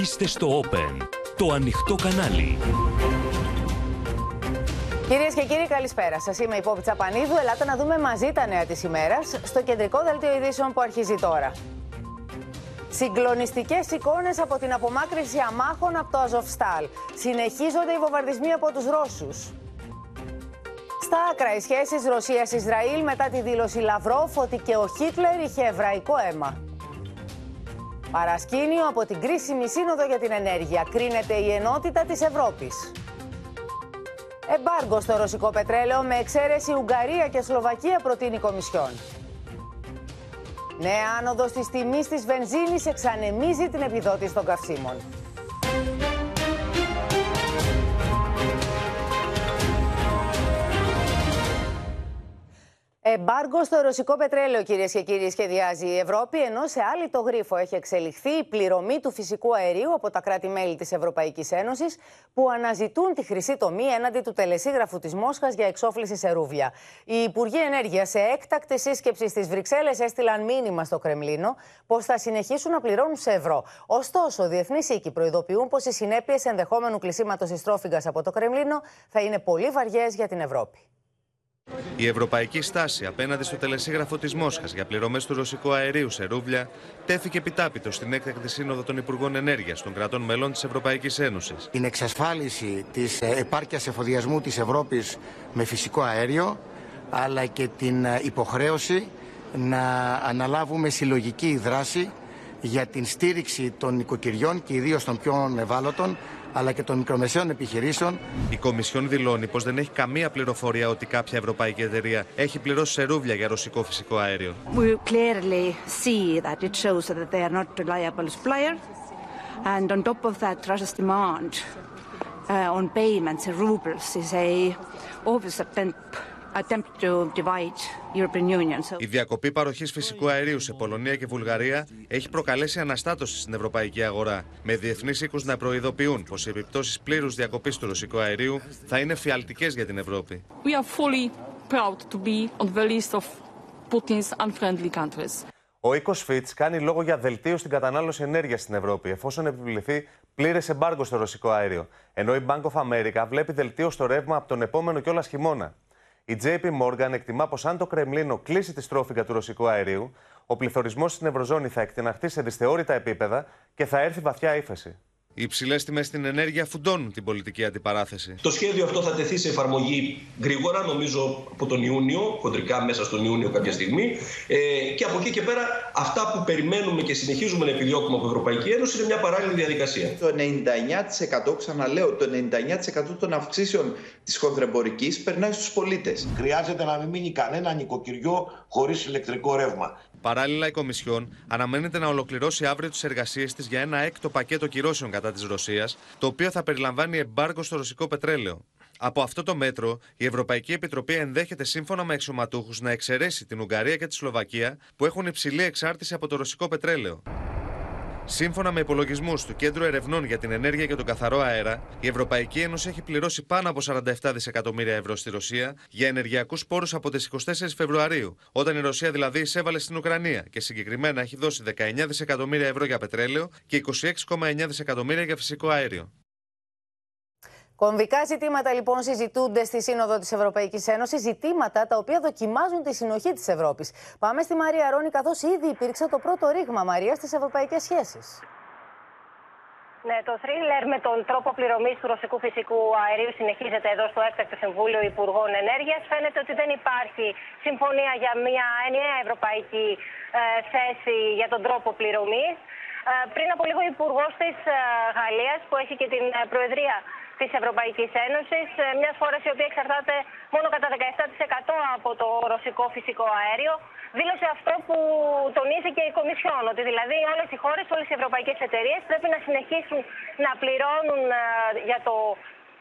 Είστε στο Open, το ανοιχτό κανάλι. Κυρίες και κύριοι, καλησπέρα σας. Είμαι η Πόπη Τσαπανίδου. Ελάτε να δούμε μαζί τα νέα της ημέρας στο κεντρικό δελτίο ειδήσεων που αρχίζει τώρα. Συγκλονιστικές εικόνες από την απομάκρυνση αμάχων από το Αζοφστάλ. Συνεχίζονται οι βομβαρδισμοί από τους Ρώσους. Στα άκρα οι σχέσεις Ρωσία-Ισραήλ μετά τη δήλωση Λαυρόφ ότι και ο Χίτλερ είχε εβραϊκό αίμα. Παρασκήνιο από την κρίσιμη σύνοδο για την ενέργεια. Κρίνεται η ενότητα της Ευρώπης. Εμπάργκο στο ρωσικό πετρέλαιο με εξαίρεση Ουγγαρία και Σλοβακία προτείνει η Κομισιόν. Νέα άνοδος της τιμής της βενζίνης εξανεμίζει την επιδότηση των καυσίμων. Εμπάργκο στο ρωσικό πετρέλαιο, κυρίες και κύριοι, σχεδιάζει η Ευρώπη, ενώ σε άλλη το γρίφο έχει εξελιχθεί η πληρωμή του φυσικού αερίου από τα κράτη-μέλη της Ευρωπαϊκής Ένωσης, που αναζητούν τη χρυσή τομή έναντι του τελεσίγραφου της Μόσχας για εξόφληση σε ρούβλια. Οι Υπουργοί Ενέργειας, σε έκτακτη σύσκεψη στις Βρυξέλλες, έστειλαν μήνυμα στο Κρεμλίνο πως θα συνεχίσουν να πληρώνουν σε ευρώ. Ωστόσο, διεθνείς οίκοι προειδοποιούν πως οι συνέπειες ενδεχόμενου κλεισίματος της από το Κρεμλίνο θα είναι πολύ βαριές για την Ευρώπη. Η ευρωπαϊκή στάση απέναντι στο τελεσίγραφο της Μόσχας για πληρωμές του ρωσικού αερίου σε ρούβλια τέθηκε επιτάπητο στην έκτακτη σύνοδο των Υπουργών Ενέργειας των κρατών μελών της Ευρωπαϊκής Ένωσης. Την εξασφάλιση της επάρκειας εφοδιασμού της Ευρώπης με φυσικό αέριο, αλλά και την υποχρέωση να αναλάβουμε συλλογική δράση για την στήριξη των οικοκυριών και ιδίως των πιο ευάλωτων αλλά και των μικρομεσαίων επιχειρήσεων. Η Κομισιόν δηλώνει πως δεν έχει καμία πληροφορία ότι κάποια ευρωπαϊκή εταιρεία έχει πληρώσει σε ρούβλια για ρωσικό φυσικό αέριο. We clearly see that it shows that they are not reliable supplier. And on top of that, Russia's demand uh, on payments in rubles is a obvious attempt η διακοπή παροχής φυσικού αερίου σε Πολωνία και Βουλγαρία έχει προκαλέσει αναστάτωση στην ευρωπαϊκή αγορά, με διεθνείς οίκους να προειδοποιούν πως οι επιπτώσεις πλήρους διακοπής του ρωσικού αερίου θα είναι φιαλτικές για την Ευρώπη. Ο οίκος Φιτ κάνει λόγο για δελτίο στην κατανάλωση ενέργειας στην Ευρώπη, εφόσον επιβληθεί πλήρες εμπάργκο στο ρωσικό αέριο. Ενώ η Bank of America βλέπει δελτίο στο ρεύμα από τον επόμενο κιόλας χειμώνα. Η JP Morgan εκτιμά πως αν το Κρεμλίνο κλείσει τη στρόφιγγα του ρωσικού αερίου, ο πληθωρισμός στην Ευρωζώνη θα εκτεναχθεί σε δυσθεώρητα επίπεδα και θα έρθει βαθιά ύφεση. Οι υψηλές τιμές στην ενέργεια φουντώνουν την πολιτική αντιπαράθεση. Το σχέδιο αυτό θα τεθεί σε εφαρμογή γρήγορα, νομίζω από τον Ιούνιο, χοντρικά μέσα στον Ιούνιο κάποια στιγμή. Ε, και από εκεί και πέρα, αυτά που περιμένουμε και συνεχίζουμε να επιδιώκουμε από την Ευρωπαϊκή Ένωση είναι μια παράλληλη διαδικασία. Το 99%, ξαναλέω, το 99% των αυξήσεων της χονδρεμπορικής περνάει στους πολίτες. Χρειάζεται να μην μείνει κανένα νοικοκυριό χωρίς ηλεκτρικό ρεύμα. Παράλληλα, η Κομισιόν αναμένεται να ολοκληρώσει αύριο τις εργασίες της για ένα έκτο πακέτο κυρώσεων κατά της Ρωσίας, το οποίο θα περιλαμβάνει εμπάργκο στο ρωσικό πετρέλαιο. Από αυτό το μέτρο, η Ευρωπαϊκή Επιτροπή ενδέχεται σύμφωνα με εξωματούχου να εξαιρέσει την Ουγγαρία και τη Σλοβακία που έχουν υψηλή εξάρτηση από το ρωσικό πετρέλαιο. Σύμφωνα με υπολογισμούς του Κέντρου Ερευνών για την Ενέργεια και τον Καθαρό Αέρα, η Ευρωπαϊκή Ένωση έχει πληρώσει πάνω από 47 δισεκατομμύρια ευρώ στη Ρωσία για ενεργειακούς πόρους από τις 24 Φεβρουαρίου, όταν η Ρωσία δηλαδή εισέβαλε στην Ουκρανία και συγκεκριμένα έχει δώσει 19 δισεκατομμύρια ευρώ για πετρέλαιο και 26,9 δισεκατομμύρια για φυσικό αέριο. Κομβικά ζητήματα λοιπόν συζητούνται στη Σύνοδο της Ευρωπαϊκής Ένωσης, ζητήματα τα οποία δοκιμάζουν τη συνοχή της Ευρώπης. Πάμε στη Μαρία Ρόνη, καθώς ήδη υπήρξε το πρώτο ρήγμα Μαρία στις ευρωπαϊκές σχέσεις. Ναι, το θρίλερ με τον τρόπο πληρωμής του ρωσικού φυσικού αερίου συνεχίζεται εδώ στο έκτακτο Συμβούλιο Υπουργών Ενέργειας. Φαίνεται ότι δεν υπάρχει συμφωνία για μια ενιαία ευρωπαϊκή ε, θέση για τον τρόπο πληρωμής. Ε, πριν από λίγο, ο Υπουργός της ε, Γαλλίας, που έχει και την ε, Προεδρία της Ευρωπαϊκής Ένωσης, μιας χώρας η οποία εξαρτάται μόνο κατά 17% από το ρωσικό φυσικό αέριο, δήλωσε αυτό που τονίζει και η Κομισιόν, ότι δηλαδή όλες οι χώρες, όλες οι ευρωπαϊκές εταιρείες πρέπει να συνεχίσουν να πληρώνουν για το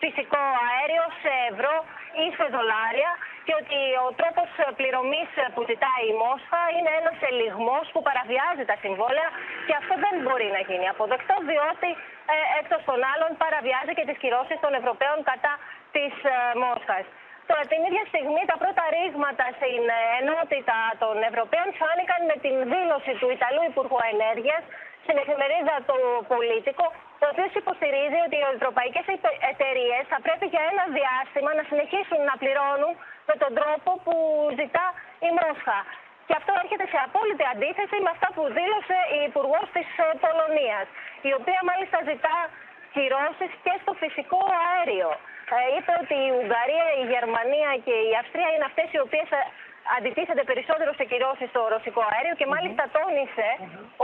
φυσικό αέριο σε ευρώ ή σε δολάρια και ότι ο τρόπος πληρωμής που ζητάει η Μόσχα είναι ένας ελιγμός που παραβιάζει τα συμβόλαια και αυτό δεν μπορεί να γίνει αποδεκτό διότι ε, εκτός των άλλων παραβιάζει και τις κυρώσεις των Ευρωπαίων κατά της ε, Μόσχας. Τώρα την ίδια στιγμή τα πρώτα ρήγματα στην ενότητα των Ευρωπαίων φάνηκαν με την δήλωση του Ιταλού Υπουργού Ενέργειας σε στην εφημερίδα του Πολίτικο, ο οποίο υποστηρίζει ότι οι ευρωπαϊκές εταιρείες θα πρέπει για ένα διάστημα να συνεχίσουν να πληρώνουν με τον τρόπο που ζητά η Μόσχα. Και αυτό έρχεται σε απόλυτη αντίθεση με αυτά που δήλωσε η Υπουργός της ε, Πολωνίας, η οποία μάλιστα ζητά κυρώσεις και στο φυσικό αέριο. Ε, είπε ότι η Ουγγαρία, η Γερμανία και η Αυστρία είναι αυτές οι οποίες αντιτίθεται περισσότερο σε κυρώσεις στο ρωσικό αέριο και μάλιστα τόνισε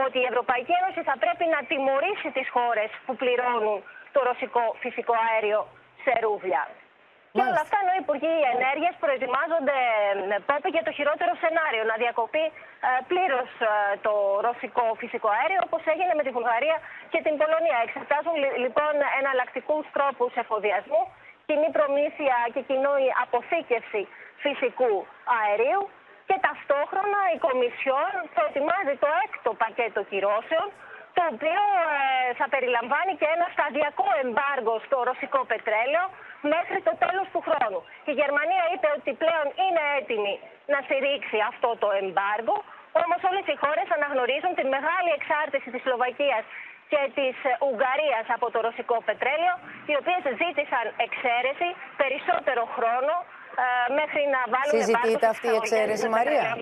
ότι η Ευρωπαϊκή Ένωση θα πρέπει να τιμωρήσει τις χώρες που πληρώνουν το ρωσικό φυσικό αέριο σε ρούβλια. Και όλα αυτά ενώ οι Υπουργοί Ενέργειας προετοιμάζονται πόπι για το χειρότερο σενάριο, να διακοπεί ε, πλήρως ε, το ρωσικό φυσικό αέριο, όπως έγινε με τη Βουλγαρία και την Πολωνία. Εξετάζουν λοιπόν εναλλακτικούς τρόπους εφοδιασμού, κοινή προμήθεια και κοινή αποθήκευση φυσικού αερίου και ταυτόχρονα η Κομισιόν προετοιμάζει το έκτο πακέτο κυρώσεων το οποίο ε, θα περιλαμβάνει και ένα σταδιακό εμπάργο στο ρωσικό πετρέλαιο μέχρι το τέλος του χρόνου. Η Γερμανία είπε ότι πλέον είναι έτοιμη να στηρίξει αυτό το εμπάργο, όμως όλες οι χώρες αναγνωρίζουν την μεγάλη εξάρτηση της Σλοβακίας και της Ουγγαρίας από το ρωσικό πετρέλαιο, οι οποίες ζήτησαν εξαίρεση, περισσότερο χρόνο, ε, μέχρι να βάλουν Συζητείται αυτή η εξαίρεση, Μαρία;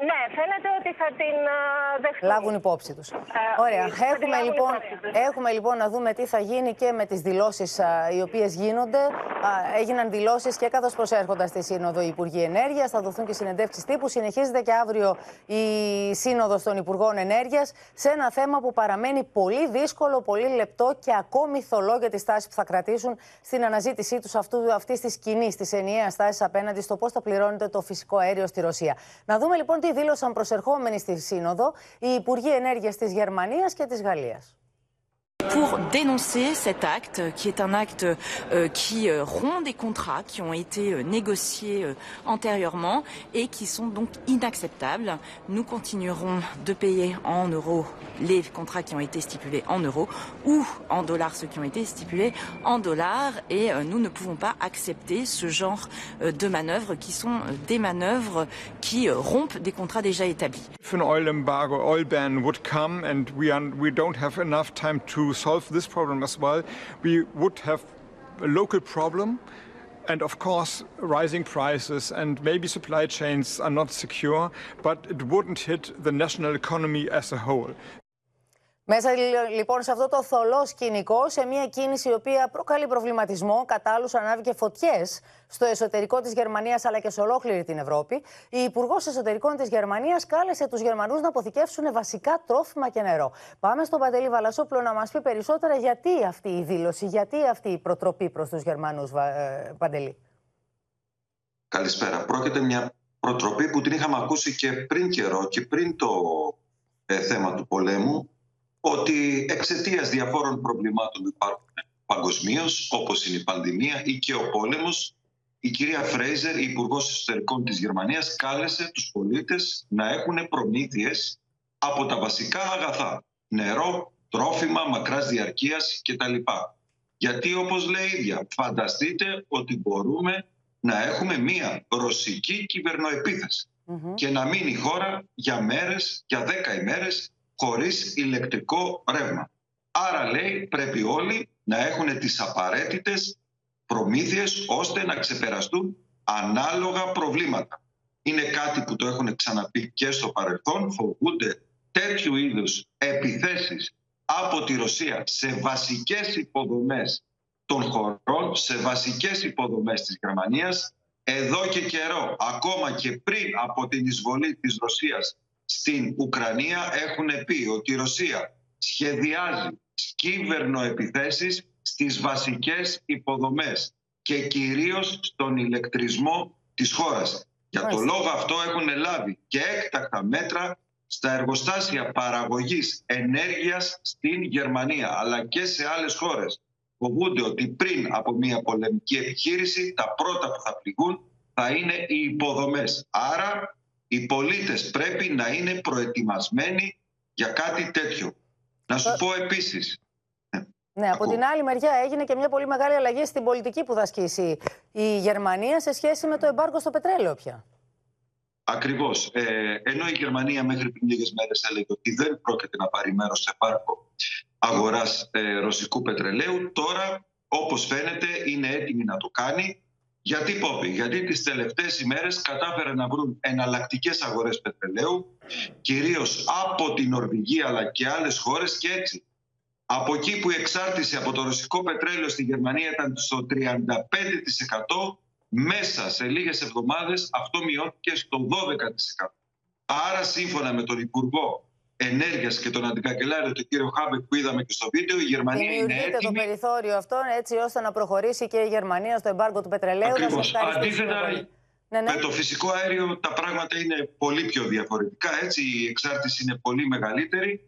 Ναι, φαίνεται ότι θα την δεχτούν. Λάβουν υπόψη τους. Ε, Ωραία. Έχουμε λοιπόν, έχουμε λοιπόν να δούμε τι θα γίνει και με τις δηλώσεις οι οποίες γίνονται. έγιναν δηλώσεις και καθώς προσέρχονταν στη Σύνοδο οι Υπουργοί Ενέργειας. Θα δοθούν και συνεντεύξεις τύπου. Συνεχίζεται και αύριο η Σύνοδος των Υπουργών Ενέργειας σε ένα θέμα που παραμένει πολύ δύσκολο, πολύ λεπτό και ακόμη θολό για τη στάση που θα κρατήσουν στην αναζήτησή τους αυτής της κοινής, της ενιαίας στάσης απέναντι στο πώς θα πληρώνεται το φυσικό αέριο στη Ρωσία. Να δούμε λοιπόν τι δήλωσαν προσερχόμενοι στη Σύνοδο οι Υπουργοί Ενέργειας της Γερμανίας και της Γαλλίας. Pour dénoncer cet acte qui est un acte euh, qui euh, rompt des contrats qui ont été euh, négociés antérieurement et qui sont donc inacceptables. Nous continuerons de payer en euros les contrats qui ont été stipulés en euros ou en dollars ceux qui ont été stipulés en dollars et nous ne pouvons pas accepter ce genre de manœuvres qui sont des manœuvres qui rompent des contrats déjà établis. Solve this problem as well, we would have a local problem. And of course, rising prices and maybe supply chains are not secure, but it wouldn't hit the national economy as a whole. Μέσα λοιπόν σε αυτό το θολό σκηνικό, σε μια κίνηση η οποία προκαλεί προβληματισμό, κατάλληλου ανάβει και φωτιές στο εσωτερικό της Γερμανίας αλλά και σε ολόκληρη την Ευρώπη, η Υπουργός Εσωτερικών της Γερμανίας κάλεσε τους Γερμανούς να αποθηκεύσουν βασικά τρόφιμα και νερό. Πάμε στον Παντελή Βαλασόπουλο να μας πει περισσότερα γιατί αυτή η δήλωση, γιατί αυτή η προτροπή προς τους Γερμανούς, ε, Παντελή. Καλησπέρα. Πρόκειται μια προτροπή που την είχαμε ακούσει και πριν καιρό και πριν το ε, θέμα του πολέμου ότι εξαιτίας διαφόρων προβλημάτων που υπάρχουν παγκοσμίως, όπως είναι η πανδημία ή και ο πόλεμος, η κυρία Φρέιζερ, η Υπουργός Εσωτερικών της Γερμανίας, κάλεσε τους πολίτες να έχουν προμήθειες από τα βασικά αγαθά. Νερό, τρόφιμα, μακράς διαρκείας κτλ. Γιατί όπως λέει η ίδια, φανταστείτε ότι μπορούμε να έχουμε μία ρωσική και να μείνει η χώρα για μέρες, για δέκα ημέρες χωρίς ηλεκτρικό ρεύμα. Άρα λέει πρέπει όλοι να έχουν τις απαραίτητες προμήθειες ώστε να ξεπεραστούν ανάλογα προβλήματα. Είναι κάτι που το έχουν ξαναπεί και στο παρελθόν, φοβούνται τέτοιου είδους επιθέσεις από τη Ρωσία σε βασικές υποδομές των χωρών, σε βασικές υποδομές της Γερμανίας, εδώ και καιρό, ακόμα και πριν από την εισβολή της Ρωσίας στην Ουκρανία έχουν πει ότι η Ρωσία σχεδιάζει κυβερνοεπιθέσεις στις βασικές υποδομές και κυρίως στον ηλεκτρισμό της χώρας. Για το λόγο αυτό έχουν λάβει και έκτακτα μέτρα στα εργοστάσια παραγωγής ενέργειας στην Γερμανία αλλά και σε άλλες χώρες. Φοβούνται ότι πριν από μια πολεμική επιχείρηση τα πρώτα που θα πληγούν θα είναι οι υποδομές. Άρα οι πολίτες πρέπει να είναι προετοιμασμένοι για κάτι τέτοιο. Να σου πω επίσης... Ναι, από την άλλη μεριά έγινε και μια πολύ μεγάλη αλλαγή στην πολιτική που θα ασκήσει η Γερμανία σε σχέση με το εμπάργκο στο πετρέλαιο πια. Ακριβώς. Ε, ενώ η Γερμανία μέχρι πριν λίγες μέρες έλεγε ότι δεν πρόκειται να πάρει μέρος σε πάρκο αγοράς ε, ρωσικού πετρελαίου, τώρα όπως φαίνεται είναι έτοιμη να το κάνει. Γιατί, Πόπη, γιατί τις τελευταίες ημέρες κατάφερε να βρουν εναλλακτικές αγορές πετρελαίου, κυρίως από την Νορβηγία αλλά και άλλες χώρες και έτσι. Από εκεί που η εξάρτηση από το ρωσικό πετρέλαιο στη Γερμανία ήταν στο 35%, μέσα σε λίγες εβδομάδες αυτό μειώθηκε στο 12%. Άρα σύμφωνα με τον Υπουργό Ενέργειας και τον αντικαγκελάριο, τον κύριο Χάμπεκ που είδαμε και στο βίντεο, η Γερμανία είναι έτοιμη. το περιθώριο αυτό έτσι ώστε να προχωρήσει και η Γερμανία στο εμπάργκο του πετρελαίου. Ακριβώς. Αντίθετα, ναι, ναι. με το φυσικό αέριο τα πράγματα είναι πολύ πιο διαφορετικά. Έτσι, η εξάρτηση είναι πολύ μεγαλύτερη.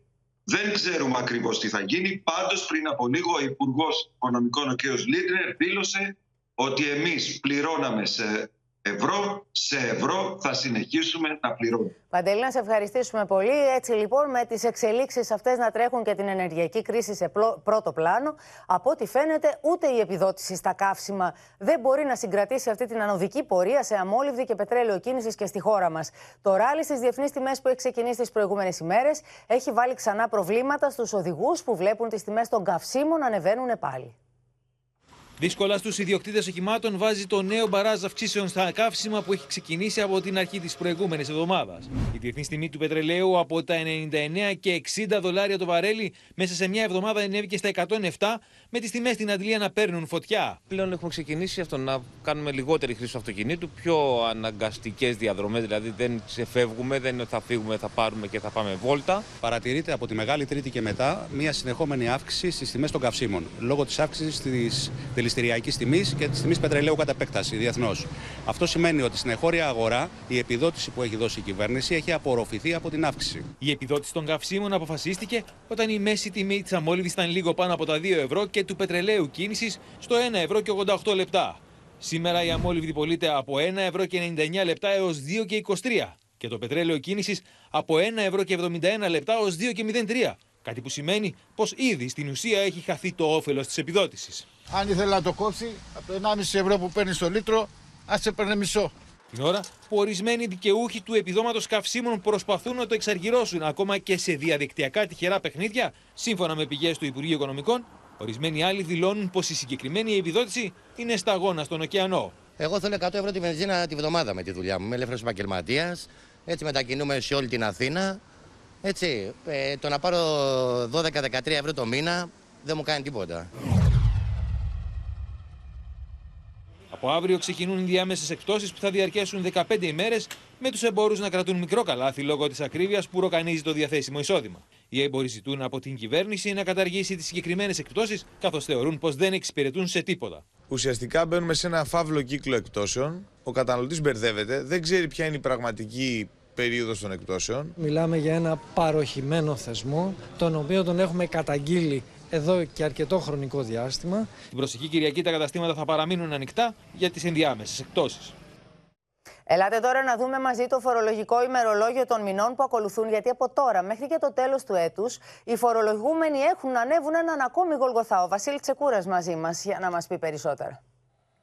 Δεν ξέρουμε ακριβώς τι θα γίνει. Πάντως, πριν από λίγο, ο Υπουργός Οικονομικών, ο κ. Λίτνερ, δήλωσε ότι εμείς πληρώναμε σε ευρώ, σε ευρώ θα συνεχίσουμε να πληρώνουμε. Παντελή, να σε ευχαριστήσουμε πολύ. Έτσι λοιπόν με τις εξελίξεις αυτές να τρέχουν και την ενεργειακή κρίση σε πρώτο πλάνο, από ό,τι φαίνεται ούτε η επιδότηση στα καύσιμα δεν μπορεί να συγκρατήσει αυτή την ανωδική πορεία σε αμόλυβδη και πετρέλαιο κίνησης και στη χώρα μας. Το ράλι στις διεθνείς τιμές που έχει ξεκινήσει τις προηγούμενες ημέρες έχει βάλει ξανά προβλήματα στους οδηγούς που βλέπουν τις τιμές των καυσίμων να ανεβαίνουν πάλι. Δύσκολα στους ιδιοκτήτες οχημάτων βάζει το νέο μπαράζ αυξήσεων στα καύσιμα που έχει ξεκινήσει από την αρχή της προηγούμενης εβδομάδας. Η διεθνής τιμή του πετρελαίου από τα 99 και 60 δολάρια το βαρέλι μέσα σε μια εβδομάδα ανέβηκε στα 107 με τις τιμές στην Αντλία να παίρνουν φωτιά. Πλέον έχουμε ξεκινήσει αυτό να κάνουμε λιγότερη χρήση του αυτοκινήτου, πιο αναγκαστικές διαδρομές, δηλαδή δεν ξεφεύγουμε, δεν είναι ότι θα φύγουμε, θα πάρουμε και θα πάμε βόλτα. Παρατηρείται από τη Μεγάλη Τρίτη και μετά μια συνεχόμενη αύξηση στις τιμές των καυσίμων λόγω της αύξησης της δηληστηριακής τιμής και της τιμής πετρελαίου κατά επέκταση διεθνώς. Αυτό σημαίνει ότι στην εγχώρια αγορά η επιδότηση που έχει δώσει η κυβέρνηση έχει απορροφηθεί από την αύξηση. Η επιδότηση των καυσίμων αποφασίστηκε όταν η μέση τιμή της αμόλυβη ήταν λίγο πάνω από τα 2 ευρώ και του πετρελαίου κίνησης στο 1 ευρώ και 88 λεπτά. Σήμερα η αμόλυβη πωλείται από 1 ευρώ και 99 λεπτά έως 2 και 23 και το πετρέλαιο κίνησης από 1 ευρώ και 71 λεπτά έως 2 και 03. Κάτι που σημαίνει πως ήδη στην ουσία έχει χαθεί το όφελος της επιδότησης. Αν ήθελα να το κόψει, από το 1,5 ευρώ που παίρνει στο λίτρο, ας έπαιρνε μισό. Την ώρα που ορισμένοι δικαιούχοι του επιδόματος καυσίμων προσπαθούν να το εξαργυρώσουν ακόμα και σε διαδικτυακά τυχερά παιχνίδια, σύμφωνα με πηγές του Υπουργείου Οικονομικών, ορισμένοι άλλοι δηλώνουν πως η συγκεκριμένη επιδότηση είναι σταγόνα στον ωκεανό. Εγώ θέλω 100 ευρώ τη βενζίνα τη βδομάδα με τη δουλειά μου. Είμαι ελεύθερος επαγγελματίας. Έτσι μετακινούμε σε όλη την Αθήνα. Έτσι, ε, το να πάρω 12-13 ευρώ το μήνα δεν μου κάνει τίποτα. Από αύριο ξεκινούν οι διάμεσες εκπτώσεις που θα διαρκέσουν 15 ημέρες, με τους εμπόρους να κρατούν μικρό καλάθι λόγω της ακρίβειας που ροκανίζει το διαθέσιμο εισόδημα. Οι έμποροι ζητούν από την κυβέρνηση να καταργήσει τις συγκεκριμένες εκπτώσεις, καθώς θεωρούν πως δεν εξυπηρετούν σε τίποτα. Ουσιαστικά μπαίνουμε σε ένα φαύλο κύκλο εκπτώσεων. Ο καταναλωτής μπερδεύεται, δεν ξέρει ποια είναι η πραγματική περίοδος των εκπτώσεων. Μιλάμε για ένα παροχημένο θεσμό, τον οποίο τον έχουμε καταγγείλει εδώ και αρκετό χρονικό διάστημα. Την προσεχή Κυριακή τα καταστήματα θα παραμείνουν ανοιχτά για τις ενδιάμεσες εκτόσεις. Ελάτε τώρα να δούμε μαζί το φορολογικό ημερολόγιο των μηνών που ακολουθούν, γιατί από τώρα μέχρι και το τέλος του έτους οι φορολογούμενοι έχουν να ανέβουν έναν ακόμη γολγοθά. Ο Βασίλη Τσεκούρας μαζί μας για να μας πει περισσότερα.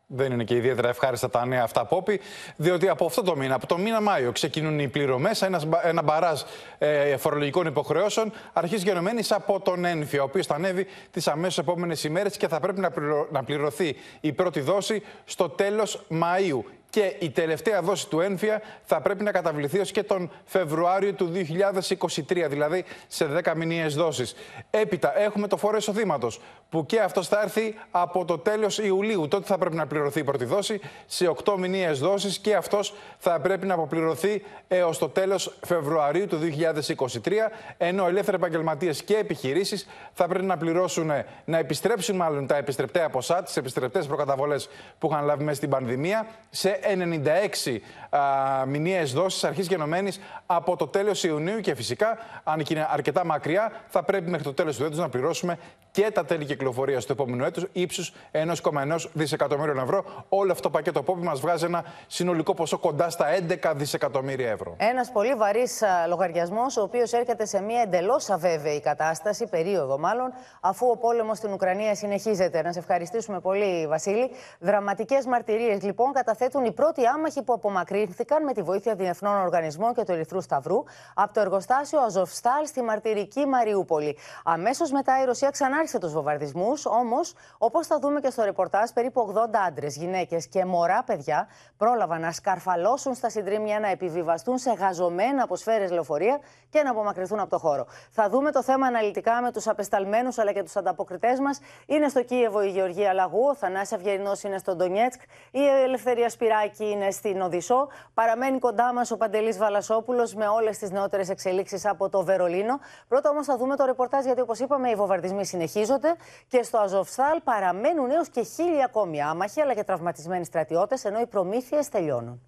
Δεν είναι και ιδιαίτερα ευχάριστα τα νέα αυτά, Πόπη, διότι από αυτό το μήνα, από το μήνα Μάιο, ξεκινούν οι πληρωμές, ένας, ένα μπαράζ ε, φορολογικών υποχρεώσεων, αρχής γενομένης από τον ένφια, ο οποίος θα ανέβει τις αμέσως επόμενες ημέρες και θα πρέπει να, να πληρωθεί η πρώτη δόση στο τέλος Μαΐου και η τελευταία δόση του ένφια θα πρέπει να καταβληθεί ως και τον Φεβρουάριο του 2023, δηλαδή σε 10 μηνιαίες δόσεις. Έπειτα έχουμε το φόρο εισοδήματος, που και αυτό θα έρθει από το τέλος Ιουλίου. Τότε θα πρέπει να πληρωθεί η πρώτη δόση σε 8 μηνιαίες δόσεις και αυτός θα πρέπει να αποπληρωθεί έως το τέλος Φεβρουαρίου του 2023, ενώ ελεύθεροι επαγγελματίες και επιχειρήσεις θα πρέπει να πληρώσουν, να επιστρέψουν μάλλον τα επιστρεπτέα ποσά, τις επιστρεπτές προκαταβολές που είχαν λάβει μέσα στην πανδημία, σε 96 α, μηνιαίες δόσεις αρχής γενομένης από το τέλος Ιουνίου και φυσικά, αν και είναι αρκετά μακριά, θα πρέπει μέχρι το τέλος του έτους να πληρώσουμε και τα τέλη κυκλοφορίας του επόμενου έτους ύψους 1,1 δισεκατομμύριων ευρώ. Όλο αυτό το πακέτο που μας βγάζει ένα συνολικό ποσό κοντά στα 11 δισεκατομμύρια ευρώ. Ένας πολύ βαρύς λογαριασμός, ο οποίος έρχεται σε μια εντελώς αβέβαιη κατάσταση, περίοδο μάλλον, αφού ο πόλεμος στην Ουκρανία συνεχίζεται. Να σε ευχαριστήσουμε πολύ, Βασίλη. Δραματικές μαρτυρίες λοιπόν καταθέτουν οι πρώτοι άμαχοι που απομακρύνθηκαν με τη βοήθεια διεθνών οργανισμών και του Ερυθρού Σταυρού από το εργοστάσιο Αζοφστάλ στη μαρτυρική Μαριούπολη. Αμέσως μετά η Ρωσία ξανάρχισε τους βομβαρδισμούς, όμως, όπως θα δούμε και στο ρεπορτάζ, περίπου 80 άντρες, γυναίκες και μωρά παιδιά πρόλαβαν να σκαρφαλώσουν στα συντρίμια, να επιβιβαστούν σε γαζωμένα από σφαίρες λεωφορεία και να απομακρυνθούν από το χώρο. Θα δούμε το θέμα αναλυτικά με τους απεσταλμένους αλλά και τους ανταποκριτές μας. Είναι στο Κίεβο η Γεωργία Λαγού, ο Θανάσης Αυγερινός είναι στο Ντονιέτσκ, η Ελευθερία Σπυράκη είναι στην Οδυσσό. Παραμένει κοντά μας ο Παντελής Βαλασόπουλος με όλες τις νεότερες εξελίξεις από το Βερολίνο. Πρώτα όμως θα δούμε το ρεπορτάζ, γιατί όπως είπαμε, οι βομβαρδισμοί συνεχίζονται και στο Αζοφστάλ παραμένουν έως και χίλια ακόμη άμαχοι αλλά και τραυματισμένοι στρατιώτες, ενώ οι προμήθειες τελειώνουν.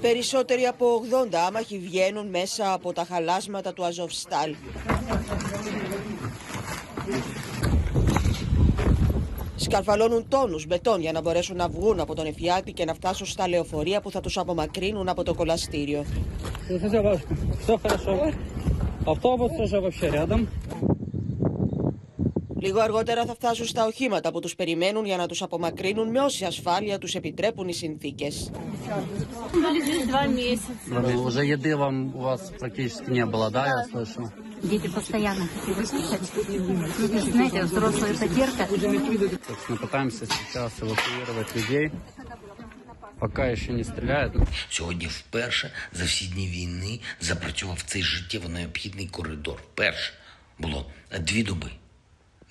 Περισσότεροι από 80 άμαχοι βγαίνουν μέσα από τα χαλάσματα του Αζοφστάλ. Σκαρφαλώνουν τόνους μπετόν για να μπορέσουν να βγουν από τον Εφιάλτη και να φτάσουν στα λεωφορεία που θα τους απομακρύνουν από το κολαστήριο. Λίγο αργότερα θα φτάσουν στα οχήματα που τους περιμένουν για να τους απομακρύνουν με όση ασφάλεια τους επιτρέπουν οι συνθήκες. Уже еды вам у вас практически не было, да, я слышу? Дети постоянно хотели слышать. Знаете, взрослая потерка. Собственно, пытаемся сейчас эвакуировать людей. Пока ще не стріляють. Сьогодні вперше за всі дні війни запрацював цей життєво необхідний коридор. Вперше було дві доби.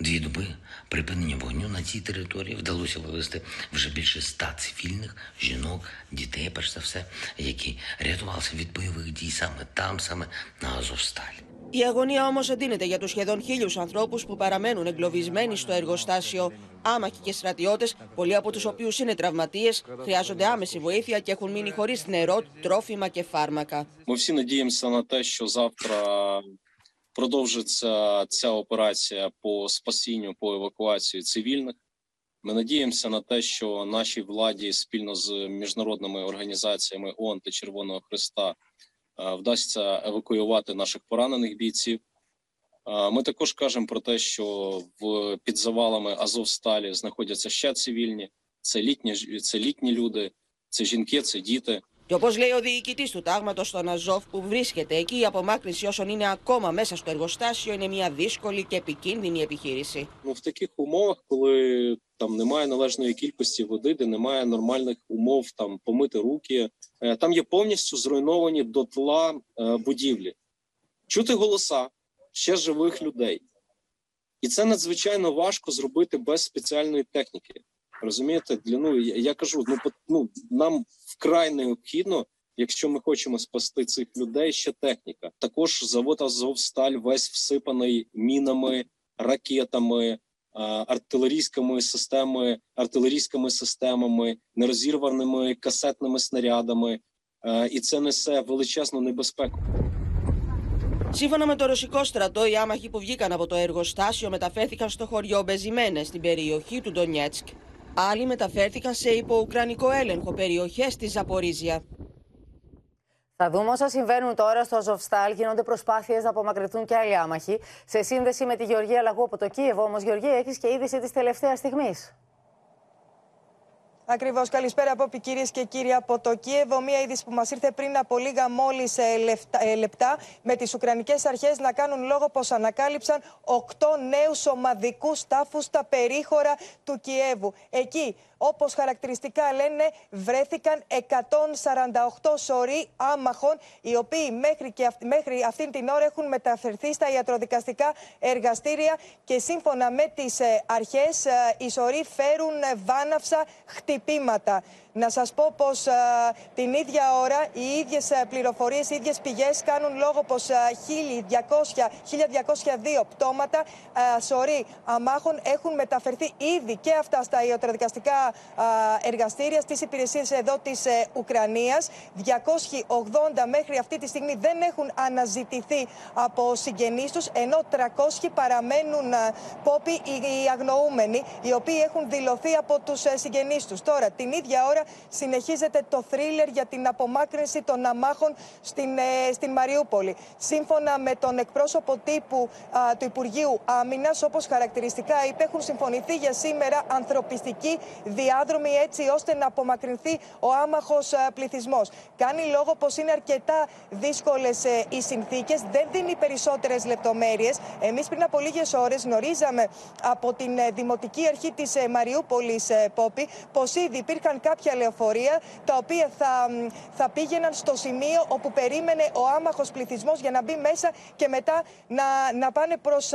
Дві доби припинення вогню на цій території вдалося вивезти вже більше ста цивільних жінок, дітей, перш за все, які рятувалися від бойових дій саме там, саме на Азовсталі. Η αγωνία όμως εντείνεται για τους σχεδόν χίλιους ανθρώπους που παραμένουν εγκλωβισμένοι στο εργοστάσιο. Άμαχοι και στρατιώτες, πολλοί από τους οποίους είναι τραυματίες, χρειάζονται άμεση βοήθεια και έχουν μείνει χωρίς νερό, τρόφιμα και φάρμακα. Ми всі надіємося на те, що завтра продовжиться ця операція по спасінню, по евакуації цивільних. Ми надіємося на те, що нашій владі спільно з міжнародними організаціями ООН та Червоного Христа е, вдасться евакуювати наших поранених бійців. Е, Ми також кажемо про те, що в під завалами Азовсталі знаходяться ще цивільні. Це літні це літні люди, це жінки, це діти. Και όπω λέει ο διοικητή του τάγματο στον Αζόφ που βρίσκεται εκεί, η απομάκρυνση όσων είναι ακόμα μέσα στο εργοστάσιο είναι μια δύσκολη και επικίνδυνη επιχείρηση. Ну, в таких умовах, коли там немає належної кількості води, де немає нормальних умов там помити руки, е, там є повністю зруйновані дотла е, будівлі. Чути голоса ще живих людей. І це надзвичайно важко зробити без спеціальної техніки. Розумієте, для ну я, я кажу, ну пот- ну нам вкрай необхідно, якщо ми хочемо спасти цих людей, ще техніка. Також завод Азовсталь весь всипаний мінами, ракетами, е, артилерійськими системами, артилерійськими системами, нерозірваними касетними снарядами, е, і це несе величезну небезпеку. Σύμφωνα με το ρωσικό στρατό, οι άμαχοι που βγήκαν από το εργοστάσιο μεταφέρθηκαν στο χωριό Μπεζιμένε στην περιοχή του Ντονιέτσκ. Άλλοι μεταφέρθηκαν σε υποουκρανικό έλεγχο περιοχές στη Ζαπορίζια. Θα δούμε όσα συμβαίνουν τώρα στο Αζοφστάλ. Γίνονται προσπάθειες να απομακρυνθούν και άλλοι άμαχοι. Σε σύνδεση με τη Γεωργία Λαγού από το Κίεβο, όμως, Γεωργία, έχεις και είδηση της τελευταίας στιγμής. Ακριβώς. Καλησπέρα από κυρίες και κύριοι από το Κίεβο. Μία είδηση που μας ήρθε πριν από λίγα μόλις λεπτά με τις Ουκρανικές αρχές να κάνουν λόγο πως ανακάλυψαν οκτώ νέους ομαδικούς τάφους στα περίχωρα του Κιέβου. Εκεί, όπως χαρακτηριστικά λένε, βρέθηκαν 148 σωροί άμαχων, οι οποίοι μέχρι, και αυ- μέχρι αυτήν την ώρα έχουν μεταφερθεί στα ιατροδικαστικά εργαστήρια και σύμφωνα με τις ε, αρχές ε, οι σωροί φέρουν ε, βάναυσα χτυπήματα. Να σας πω πως ε, την ίδια ώρα οι ίδιες ε, πληροφορίες, οι ίδιες πηγές κάνουν λόγο πως ε, 1200, 1202 πτώματα ε, σωροί αμάχων έχουν μεταφερθεί ήδη και αυτά στα ιατροδικαστικά ε, εργαστήρια στις υπηρεσίες εδώ της ε, Ουκρανίας. 280 μέχρι αυτή τη στιγμή δεν έχουν αναζητηθεί από συγγενείς τους, ενώ 300 παραμένουν ε, πόποι οι, οι αγνοούμενοι, οι οποίοι έχουν δηλωθεί από τους ε, συγγενείς τους. Τώρα, την ίδια ώρα σήμερα συνεχίζεται το θρίλερ για την απομάκρυνση των αμάχων στην, ε, στην Μαριούπολη. Σύμφωνα με τον εκπρόσωπο τύπου του Υπουργείου Άμυνας, όπως χαρακτηριστικά είπε, έχουν συμφωνηθεί για σήμερα ανθρωπιστικοί διάδρομοι έτσι ώστε να απομακρυνθεί ο άμαχος πληθυσμός. Κάνει λόγο πως είναι αρκετά δύσκολες οι συνθήκες, δεν δίνει περισσότερες λεπτομέρειες. Εμείς πριν από λίγες ώρες γνωρίζαμε από την ε, Δημοτική Αρχή της ε, Μαριούπολης, ε, Πόπη, πως ήδη υπήρχαν κάποια λεωφορεία τα οποία θα, θα πήγαιναν στο σημείο όπου περίμενε ο άμαχος πληθυσμός για να μπει μέσα και μετά να, να πάνε προς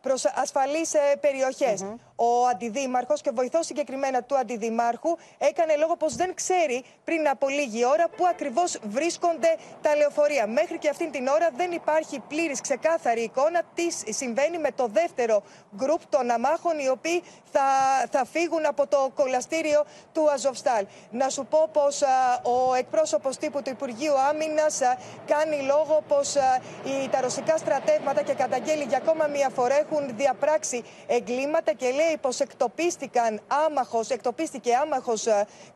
προς ασφαλείς περιοχές. Ο αντιδήμαρχος και βοηθός συγκεκριμένα του αντιδημάρχου έκανε λόγο πως δεν ξέρει πριν από λίγη ώρα πού ακριβώς βρίσκονται τα λεωφορεία. Μέχρι και αυτή την ώρα δεν υπάρχει πλήρης ξεκάθαρη εικόνα τι συμβαίνει με το δεύτερο γκρουπ των αμάχων οι οποίοι θα, θα φύγουν από το κολαστήριο του Αζοβστάλ. Να σου πω πως ο εκπρόσωπος τύπου του Υπουργείου Άμυνας κάνει λόγο πως τα ρωσικά στρατεύματα και καταγγέλει για ακόμα μία φορά έχουν διαπράξει εγκλήματα και λέει πως εκτοπίστηκαν άμαχος, εκτοπίστηκε άμαχος